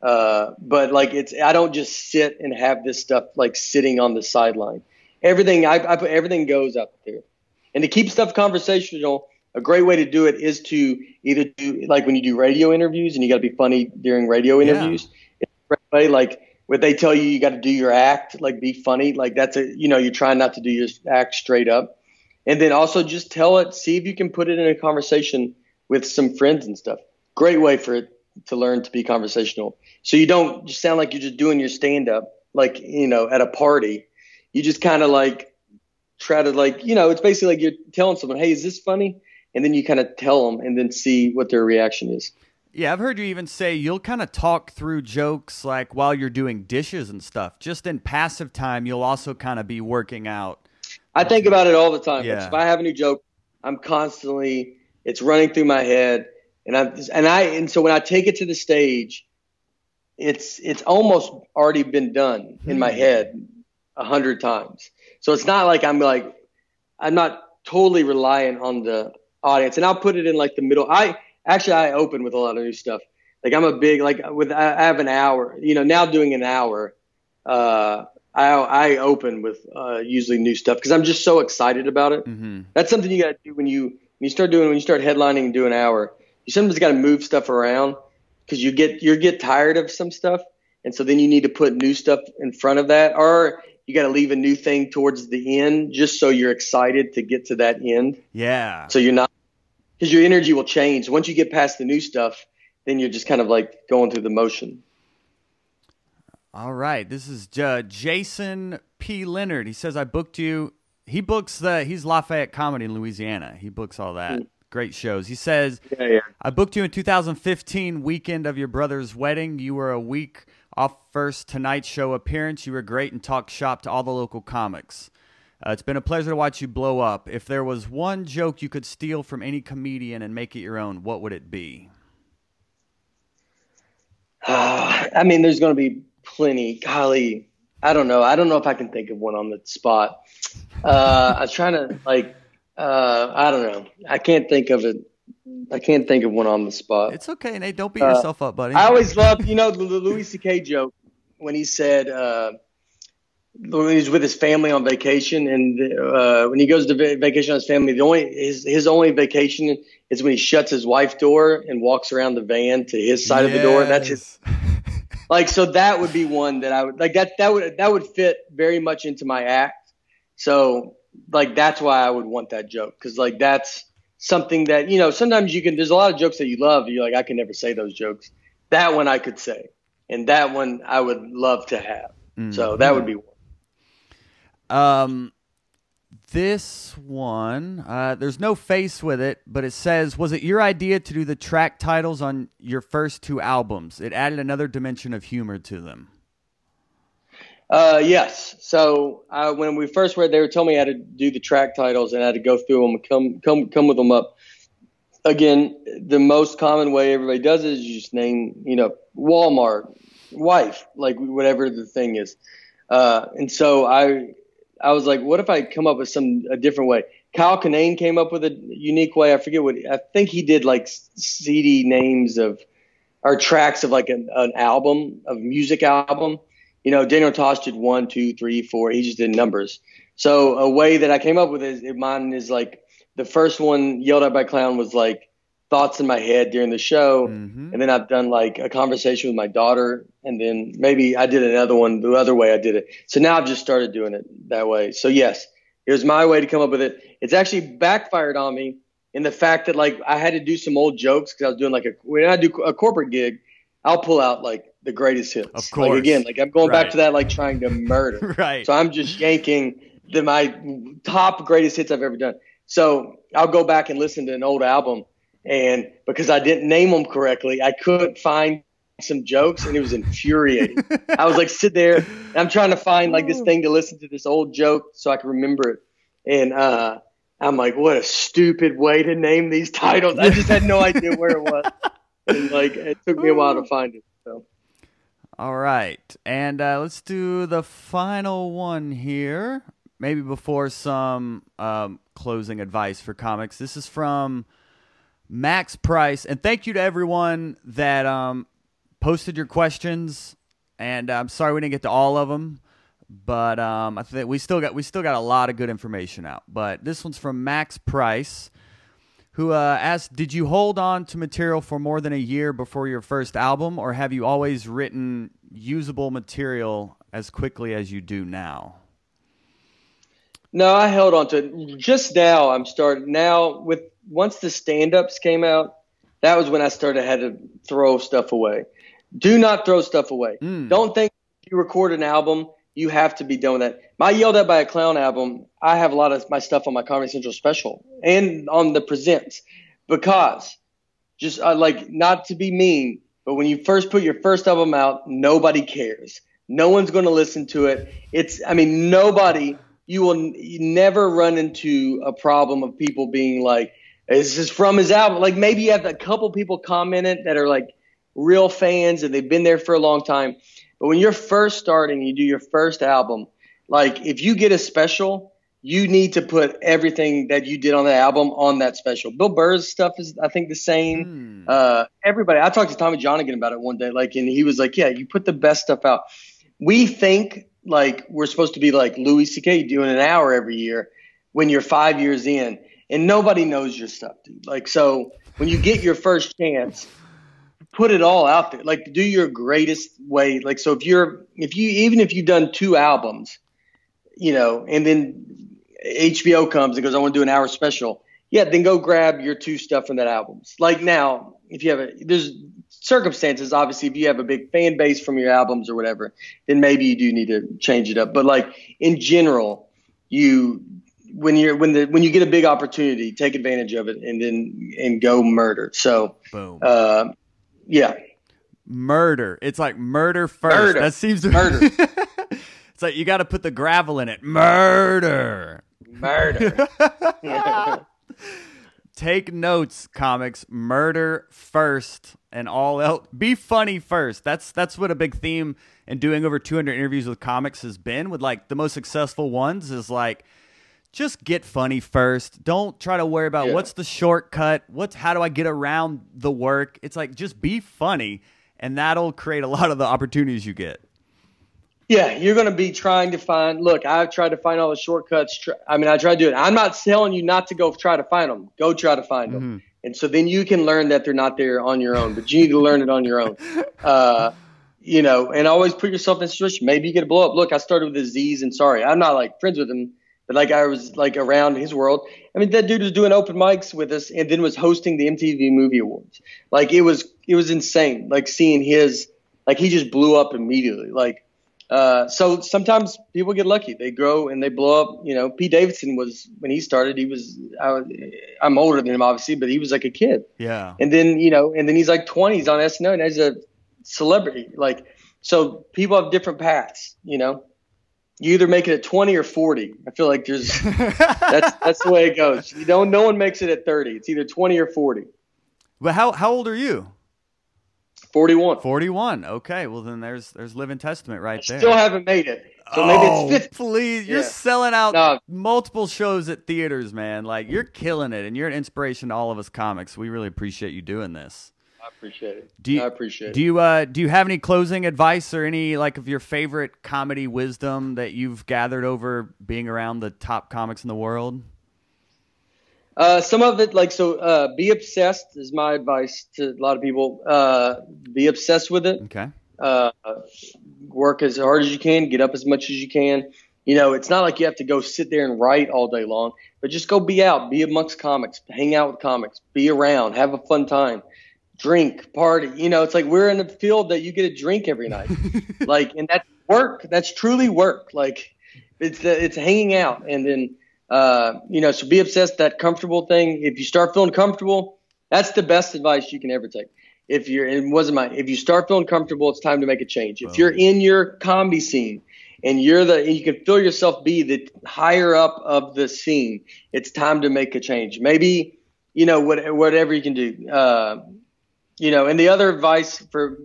Uh, but like it's I don't just sit and have this stuff like sitting on the sideline. Everything I, I put everything goes up there. And to keep stuff conversational, a great way to do it is to either do like when you do radio interviews and you got to be funny during radio interviews. Yeah. Way, like when they tell you you got to do your act, like be funny, like that's a you know you're trying not to do your act straight up, and then also just tell it. See if you can put it in a conversation with some friends and stuff. Great way for it to learn to be conversational. So you don't just sound like you're just doing your stand up like you know at a party. You just kind of like try to like you know it's basically like you're telling someone, hey, is this funny? and then you kind of tell them and then see what their reaction is. Yeah, I've heard you even say you'll kind of talk through jokes like while you're doing dishes and stuff. Just in passive time, you'll also kind of be working out. I think about it all the time. Yeah. If I have a new joke, I'm constantly it's running through my head, and I and I and so when I take it to the stage, it's it's almost already been done in my hmm. head a hundred times. So it's not like I'm like I'm not totally reliant on the audience, and I'll put it in like the middle. I actually I open with a lot of new stuff. Like I'm a big like with I have an hour. You know, now doing an hour. Uh, I I open with uh, usually new stuff because I'm just so excited about it. Mm-hmm. That's something you got to do when you when you start doing when you start headlining and do an hour. You sometimes got to move stuff around because you get you get tired of some stuff, and so then you need to put new stuff in front of that, or you got to leave a new thing towards the end just so you're excited to get to that end. Yeah. So you're not because your energy will change once you get past the new stuff. Then you're just kind of like going through the motion. All right, this is uh, Jason P. Leonard. He says I booked you. He books the. He's Lafayette Comedy in Louisiana. He books all that. Mm. Great shows. He says, yeah, yeah. I booked you in 2015, weekend of your brother's wedding. You were a week off first Tonight Show appearance, you were great and talked shop to all the local comics. Uh, it's been a pleasure to watch you blow up. If there was one joke you could steal from any comedian and make it your own, what would it be? Uh, I mean, there's going to be plenty. Golly, I don't know. I don't know if I can think of one on the spot. Uh, I'm trying to like. Uh, I don't know. I can't think of it I can't think of one on the spot. It's okay, Nate. Don't beat uh, yourself up, buddy. I always loved, you know, the, the Louis C.K. joke when he said uh, when he's with his family on vacation, and uh, when he goes to vacation on his family, the only his his only vacation is when he shuts his wife's door and walks around the van to his side yes. of the door. That's his. Like so, that would be one that I would like. That that would that would fit very much into my act. So like that's why I would want that joke because like that's something that you know sometimes you can there's a lot of jokes that you love you're like i can never say those jokes that one i could say and that one i would love to have mm-hmm. so that would be one um this one uh, there's no face with it but it says was it your idea to do the track titles on your first two albums it added another dimension of humor to them uh, yes. So uh, when we first read, they were telling me how to do the track titles and how to go through them and come come come with them up. Again, the most common way everybody does it is you just name, you know, Walmart, wife, like whatever the thing is. Uh, and so I I was like, what if I come up with some a different way? Kyle Kinane came up with a unique way. I forget what I think he did like CD names of or tracks of like an, an album of music album you know, Daniel Tosh did one, two, three, four. He just did numbers. So a way that I came up with is mine is like the first one yelled at by clown was like thoughts in my head during the show, mm-hmm. and then I've done like a conversation with my daughter, and then maybe I did another one the other way I did it. So now I've just started doing it that way. So yes, it was my way to come up with it. It's actually backfired on me in the fact that like I had to do some old jokes because I was doing like a when I do a corporate gig I'll pull out like the greatest hits. Of course. Like again, like I'm going Right. back to that, like trying to murder. Right. So I'm just yanking the my top greatest hits I've ever done. So I'll go back and listen to an old album, and because I didn't name them correctly, I couldn't find some jokes, and it was infuriating. I was like, sit there, and I'm trying to find like this thing to listen to this old joke so I can remember it, and uh, I'm like, what a stupid way to name these titles. I just had no idea where it was, and like it took me a while to find it. So. All right. And uh, let's do the final one here. Maybe before some um, closing advice for comics. This is from Max Price. And thank you to everyone that um, posted your questions. And I'm sorry we didn't get to all of them. But um, I think we still got we still got a lot of good information out. But this one's from Max Price, who uh, asked, "Did you hold on to material for more than a year before your first album, or have you always written usable material as quickly as you do now?" No, I held on to it. Just now, I'm starting now with once the stand-ups came out. That was when I started had to throw stuff away. Do not throw stuff away. Don't think you record an album, you have to be done with that. My yelled at by a clown album. I have a lot of my stuff on my Comedy Central special and on the presents because just uh, like not to be mean, but when you first put your first album out, nobody cares. No one's going to listen to it. It's, I mean, nobody. You will n- you never run into a problem of people being like, "This is from his album." Like maybe you have a couple people commented that are like real fans and they've been there for a long time. But when you're first starting, you do your first album. Like if you get a special, you need to put everything that you did on the album on that special. Bill Burr's stuff is, I think, the same. Uh, everybody. I talked to Tommy Johnagin about it one day, like, and he was like, "Yeah, you put the best stuff out." We think like we're supposed to be like Louis C.K. doing an hour every year when you're five years in, and nobody knows your stuff, dude. Like, so when you get your first chance, put it all out there. Like, do your greatest way. Like, so if you're, if you, even if you've done two albums, you know, and then HBO comes and goes, I want to do an hour special. Yeah, then go grab your two stuff from that albums. Like now, if you have a, there's circumstances, obviously, if you have a big fan base from your albums or whatever, then maybe you do need to change it up. But like in general, you, when you're, when the, when you get a big opportunity, take advantage of it and then, and go murder. So, Boom. uh, yeah, murder. It's like murder first. Murder. That seems to Murder. it's like you got to put the gravel in it. Murder. murder. Take notes, comics. Murder first, and all else. Be funny first. That's that's what a big theme in doing over 200 interviews with comics has been. With like the most successful ones is like, just get funny first. Don't try to worry about Yeah. what's the shortcut. What's how do I get around the work? It's like just be funny, and that'll create a lot of the opportunities you get. Yeah, you're going to be trying to find. Look, I've tried to find all the shortcuts. I mean, I tried to do it. I'm not telling you not to go try to find them. Go try to find them, and so then you can learn that they're not there on your own. But you need to learn it on your own. Uh, you know, and always put yourself in a situation. Maybe you get a blow up. Look, I started with Aziz and sorry, I'm not like friends with him, but like I was like around his world. I mean, that dude was doing open mics with us, and then was hosting the MTV Movie Awards. Like it was, it was insane. Like seeing his, like he just blew up immediately. Like. Uh, so sometimes people get lucky. They grow and they blow up. You know, Pete Davidson was when he started. He was I, was- I'm older than him, obviously, but he was like a kid. Yeah. And then you know, and then he's like 20s on SNL and he's a celebrity. Like, so people have different paths. You know, you either make it at 20 or 40. I feel like there's that's that's the way it goes. You don't. No one makes it at 30. It's either 20 or 40. But how how old are you? 41. 41. Okay. Well, then there's there's living testament right there. Still haven't made it. So maybe oh, it's 50. please. You're Yeah. selling out No. multiple shows at theaters, man. Like you're killing it and you're an inspiration to all of us comics. We really appreciate you doing this. I appreciate it. Do you, I appreciate do it. you uh do you have any closing advice or any like of your favorite comedy wisdom that you've gathered over being around the top comics in the world? Uh, some of it, like so, uh, be obsessed is my advice to a lot of people. Uh, be obsessed with it. Okay. Uh, work as hard as you can. Get up as much as you can. You know, it's not like you have to go sit there and write all day long, but just go be out, be amongst comics, hang out with comics, be around, have a fun time. Drink, party. You know, it's like we're in a field that you get a drink every night. like, and that's work. That's truly work. Like, it's it's hanging out, and then uh, you know, so be obsessed that comfortable thing. If you start feeling comfortable, that's the best advice you can ever take. If you're, it wasn't mine. If you start feeling comfortable, it's time to make a change. If you're in your comedy scene and you're the, and you can feel yourself be the higher up of the scene, it's time to make a change. Maybe, you know, what, whatever you can do. Uh, you know, and the other advice for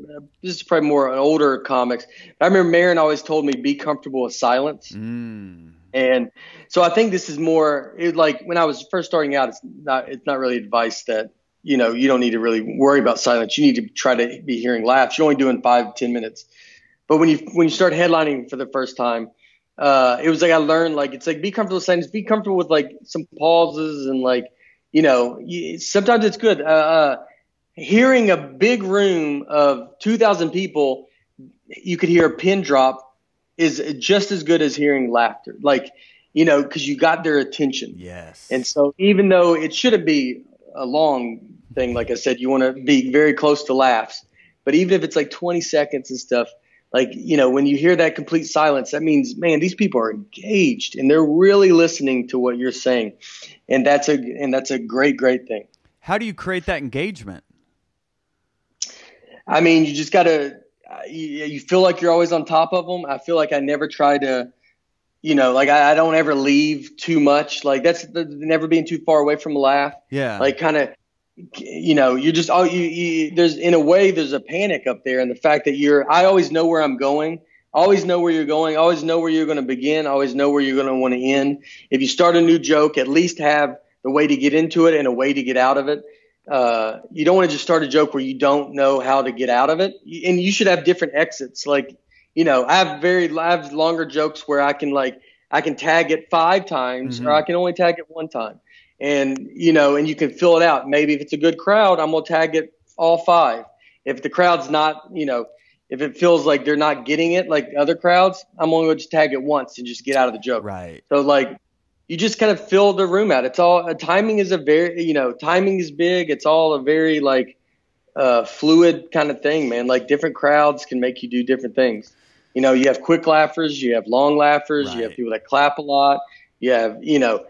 this is probably more older comics. I remember Maron always told me be comfortable with silence. Mm. And so I think this is more it, like when I was first starting out. It's not it's not really advice that you know you don't need to really worry about silence. You need to try to be hearing laughs. You're only doing five ten minutes, but when you when you start headlining for the first time, uh, it was like I learned like it's like be comfortable with silence. Be comfortable with like some pauses and like you know you, sometimes it's good. Uh, uh, hearing a big room of 2,000 people, you could hear a pin drop is just as good as hearing laughter. Like, you know, because you got their attention. Yes. And so even though it shouldn't be a long thing, like I said, you want to be very close to laughs. But even if it's like 20 seconds and stuff, like, you know, when you hear that complete silence, that means, man, these people are engaged and they're really listening to what you're saying. And that's a, and that's a great, great thing. How do you create that engagement? I mean, you just got to, you, you, feel like you're always on top of them. I feel like I never try to, you know, like I, I don't ever leave too much. Like that's the, never being too far away from a laugh. Yeah. Like kind of, you know, you're just, oh, you, you, there's in a way, there's a panic up there. And the fact that you're, I always know where I'm going. Always know where you're going. Always know where you're going to begin. Always know where you're going to want to end. If you start a new joke, at least have the way to get into it and a way to get out of it uh, you don't want to just start a joke where you don't know how to get out of it. And you should have different exits. Like, you know, I have very, I have longer jokes where I can like, I can tag it five times mm-hmm. or I can only tag it one time. And, you know, and you can fill it out. Maybe if it's a good crowd, I'm going to tag it all five. If the crowd's not, you know, if it feels like they're not getting it like other crowds, I'm only going to just tag it once and just get out of the joke. Right. So like you just kind of fill the room out. It's all uh, timing is a very you know timing is big. It's all a very like uh, fluid kind of thing, man. Like different crowds can make you do different things. You know, you have quick laughers, you have long laughers, right. you have people that clap a lot. You have you know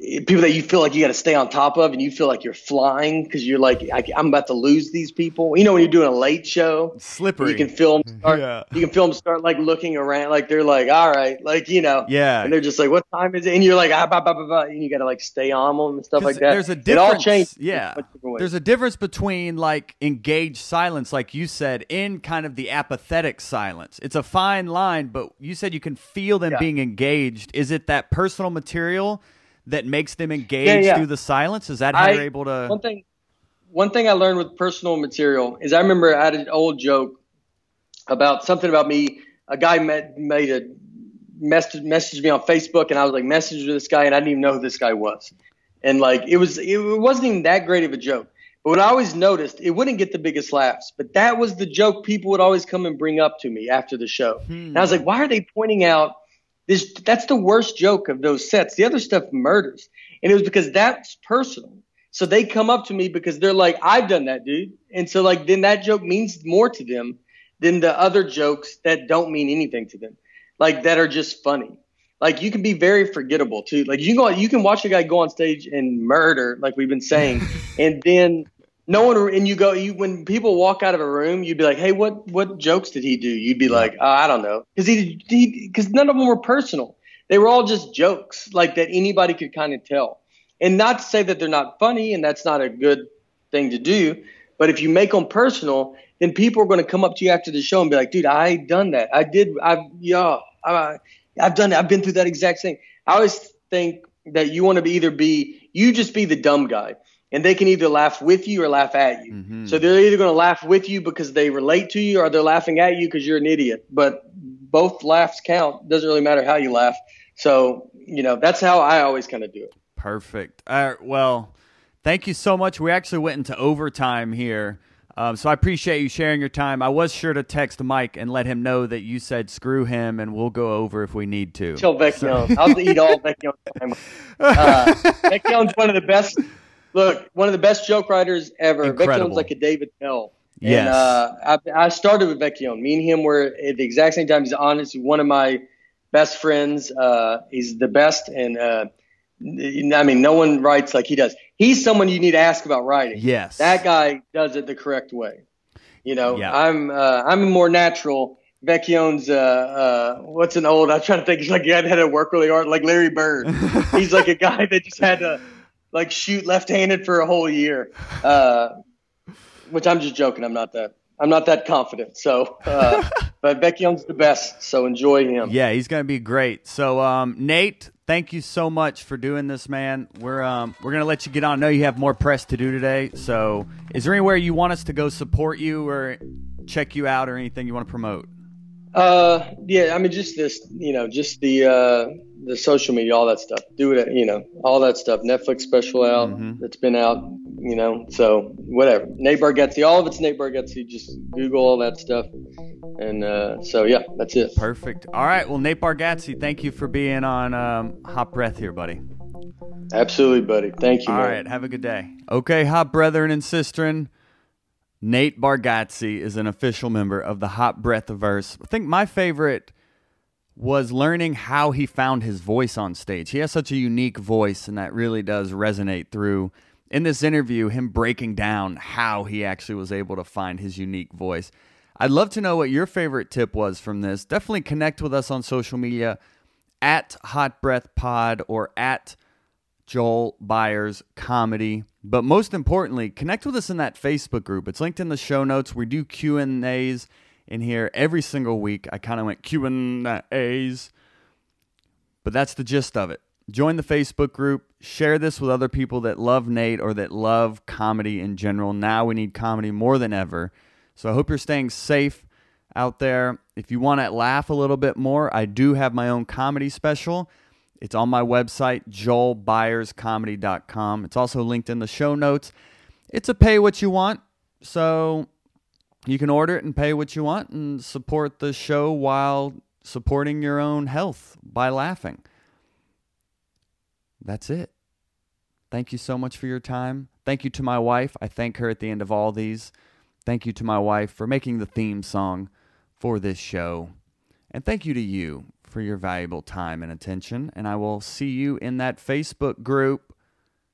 people that you feel like you got to stay on top of and you feel like you're flying because you're like I, am about to lose these people. You know when you're doing a late show? Slippery. You can start yeah. you can feel them start like looking around like they're like all right like you know. Yeah. And they're just like what time is it? And you're like ah, bah, bah, bah, bah, and you got to like stay on them and stuff like that. there's a difference it all changed yeah. there's a difference between like engaged silence like you said in kind of the apathetic silence. It's a fine line but you said you can feel them yeah. being engaged. Is it that personal material that makes them engage yeah, yeah. through the silence? Is that how I, you're able to? One thing, one thing I learned with personal material is I remember I had an old joke about something about me. A guy met, made a message messaged me on Facebook, and I was like messaged with this guy, and I didn't even know who this guy was. And like it was, it wasn't even that great of a joke. But what I always noticed, it wouldn't get the biggest laughs, but that was the joke people would always come and bring up to me after the show. Hmm. And I was like, why are they pointing out this, that's the worst joke of those sets. The other stuff murders. And it was because that's personal. So they come up to me because they're like, I've done that, dude. And so like then that joke means more to them than the other jokes that don't mean anything to them. Like that are just funny. Like you can be very forgettable too. Like you can go you can watch a guy go on stage and murder, like we've been saying, and then no one and you go you when people walk out of a room you'd be like hey what what jokes did he do? You'd be like oh, i don't know. Because he because none of them were personal. They were all just jokes like that anybody could kind of tell. And not to say that they're not funny and that's not a good thing to do but if you make them personal then people are going to come up to you after the show and be like dude i done that. I did i've yeah I, i've done it i've been through that exact thing i always think that you want to be either be you just be the dumb guy and they can either laugh with you or laugh at you. Mm-hmm. So they're either going to laugh with you because they relate to you or they're laughing at you because you're an idiot. But both laughs count. Doesn't really matter how you laugh. So, you know, that's how I always kind of do it. Perfect. All right. Well, thank you so much. We actually went into overtime here. Um, so I appreciate you sharing your time. I was sure to text Mike and let him know that you said screw him and we'll go over if we need to. Tell Vecchione. So. I'll eat all Vecchione's time. Uh, Vecchione's one of the best Look, one of the best joke writers ever. Incredible. Vecchione's like a Dave Attell. Yes. And, uh, I, I started with Vecchione. Me and him were at the exact same time. He's honest. He's one of my best friends. Uh, he's the best. And, uh, I mean, no one writes like he does. He's someone you need to ask about writing. Yes. That guy does it the correct way. You know, Yeah. I'm, uh, I'm more natural. Vecchione's, uh, uh, what's an old, I'm trying to think, he's like a guy that had to work really hard, like Larry Bird. he's like a guy that just had to, like, shoot left handed for a whole year. Uh, which I'm just joking. I'm not that. I'm not that confident. So, uh, but Young's the best. So enjoy him. Yeah, he's gonna be great. So, um, Nate, thank you so much for doing this, man. We're um, we're gonna let you get on. I know you have more press to do today. So, is there anywhere you want us to go support you or check you out or anything you want to promote? Uh, yeah. I mean, just this. You know, just the uh, the social media, all that stuff. Do it. You know, all that stuff. Netflix special out Mhm. that's been out. You know, so whatever. Nate Bargatze. All of it's Nate Bargatze. Just Google all that stuff. And uh, so yeah, that's it. Perfect. All right. Well, Nate Bargatze, thank you for being on um, Hot Breath here, buddy. Absolutely, buddy. Thank you. All man. right. Have a good day. Okay, hot brethren and sistren. Nate Bargatze is an official member of the Hot Breath Verse. I think my favorite was learning how he found his voice on stage. He has such a unique voice, and that really does resonate through in this interview, him breaking down how he actually was able to find his unique voice. I'd love to know what your favorite tip was from this. Definitely connect with us on social media at Hot Breath Pod or at Joel Byers Comedy. But most importantly, connect with us in that Facebook group. It's linked in the show notes. We do Q and A's in here every single week. I kind of went Q and A's, but that's the gist of it. Join the Facebook group. Share this with other people that love Nate or that love comedy in general. Now we need comedy more than ever. So I hope you're staying safe out there. If you want to laugh a little bit more, I do have my own comedy special. It's on my website, joelbyerscomedy.com. It's also linked in the show notes. It's a pay what you want. So you can order it and pay what you want and support the show while supporting your own health by laughing. That's it. Thank you so much for your time. Thank you to my wife. I thank her at the end of all these. Thank you to my wife for making the theme song for this show. And thank you to you for your valuable time and attention. And I will see you in that Facebook group.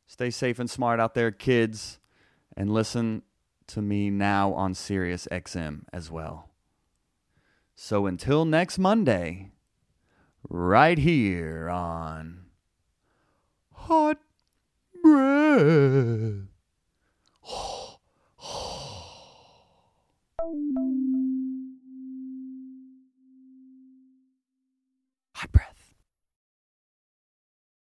Stay safe and smart out there, kids. And listen to me now on Sirius XM as well. So until next Monday, right here on Hot Breath. Hot Breath.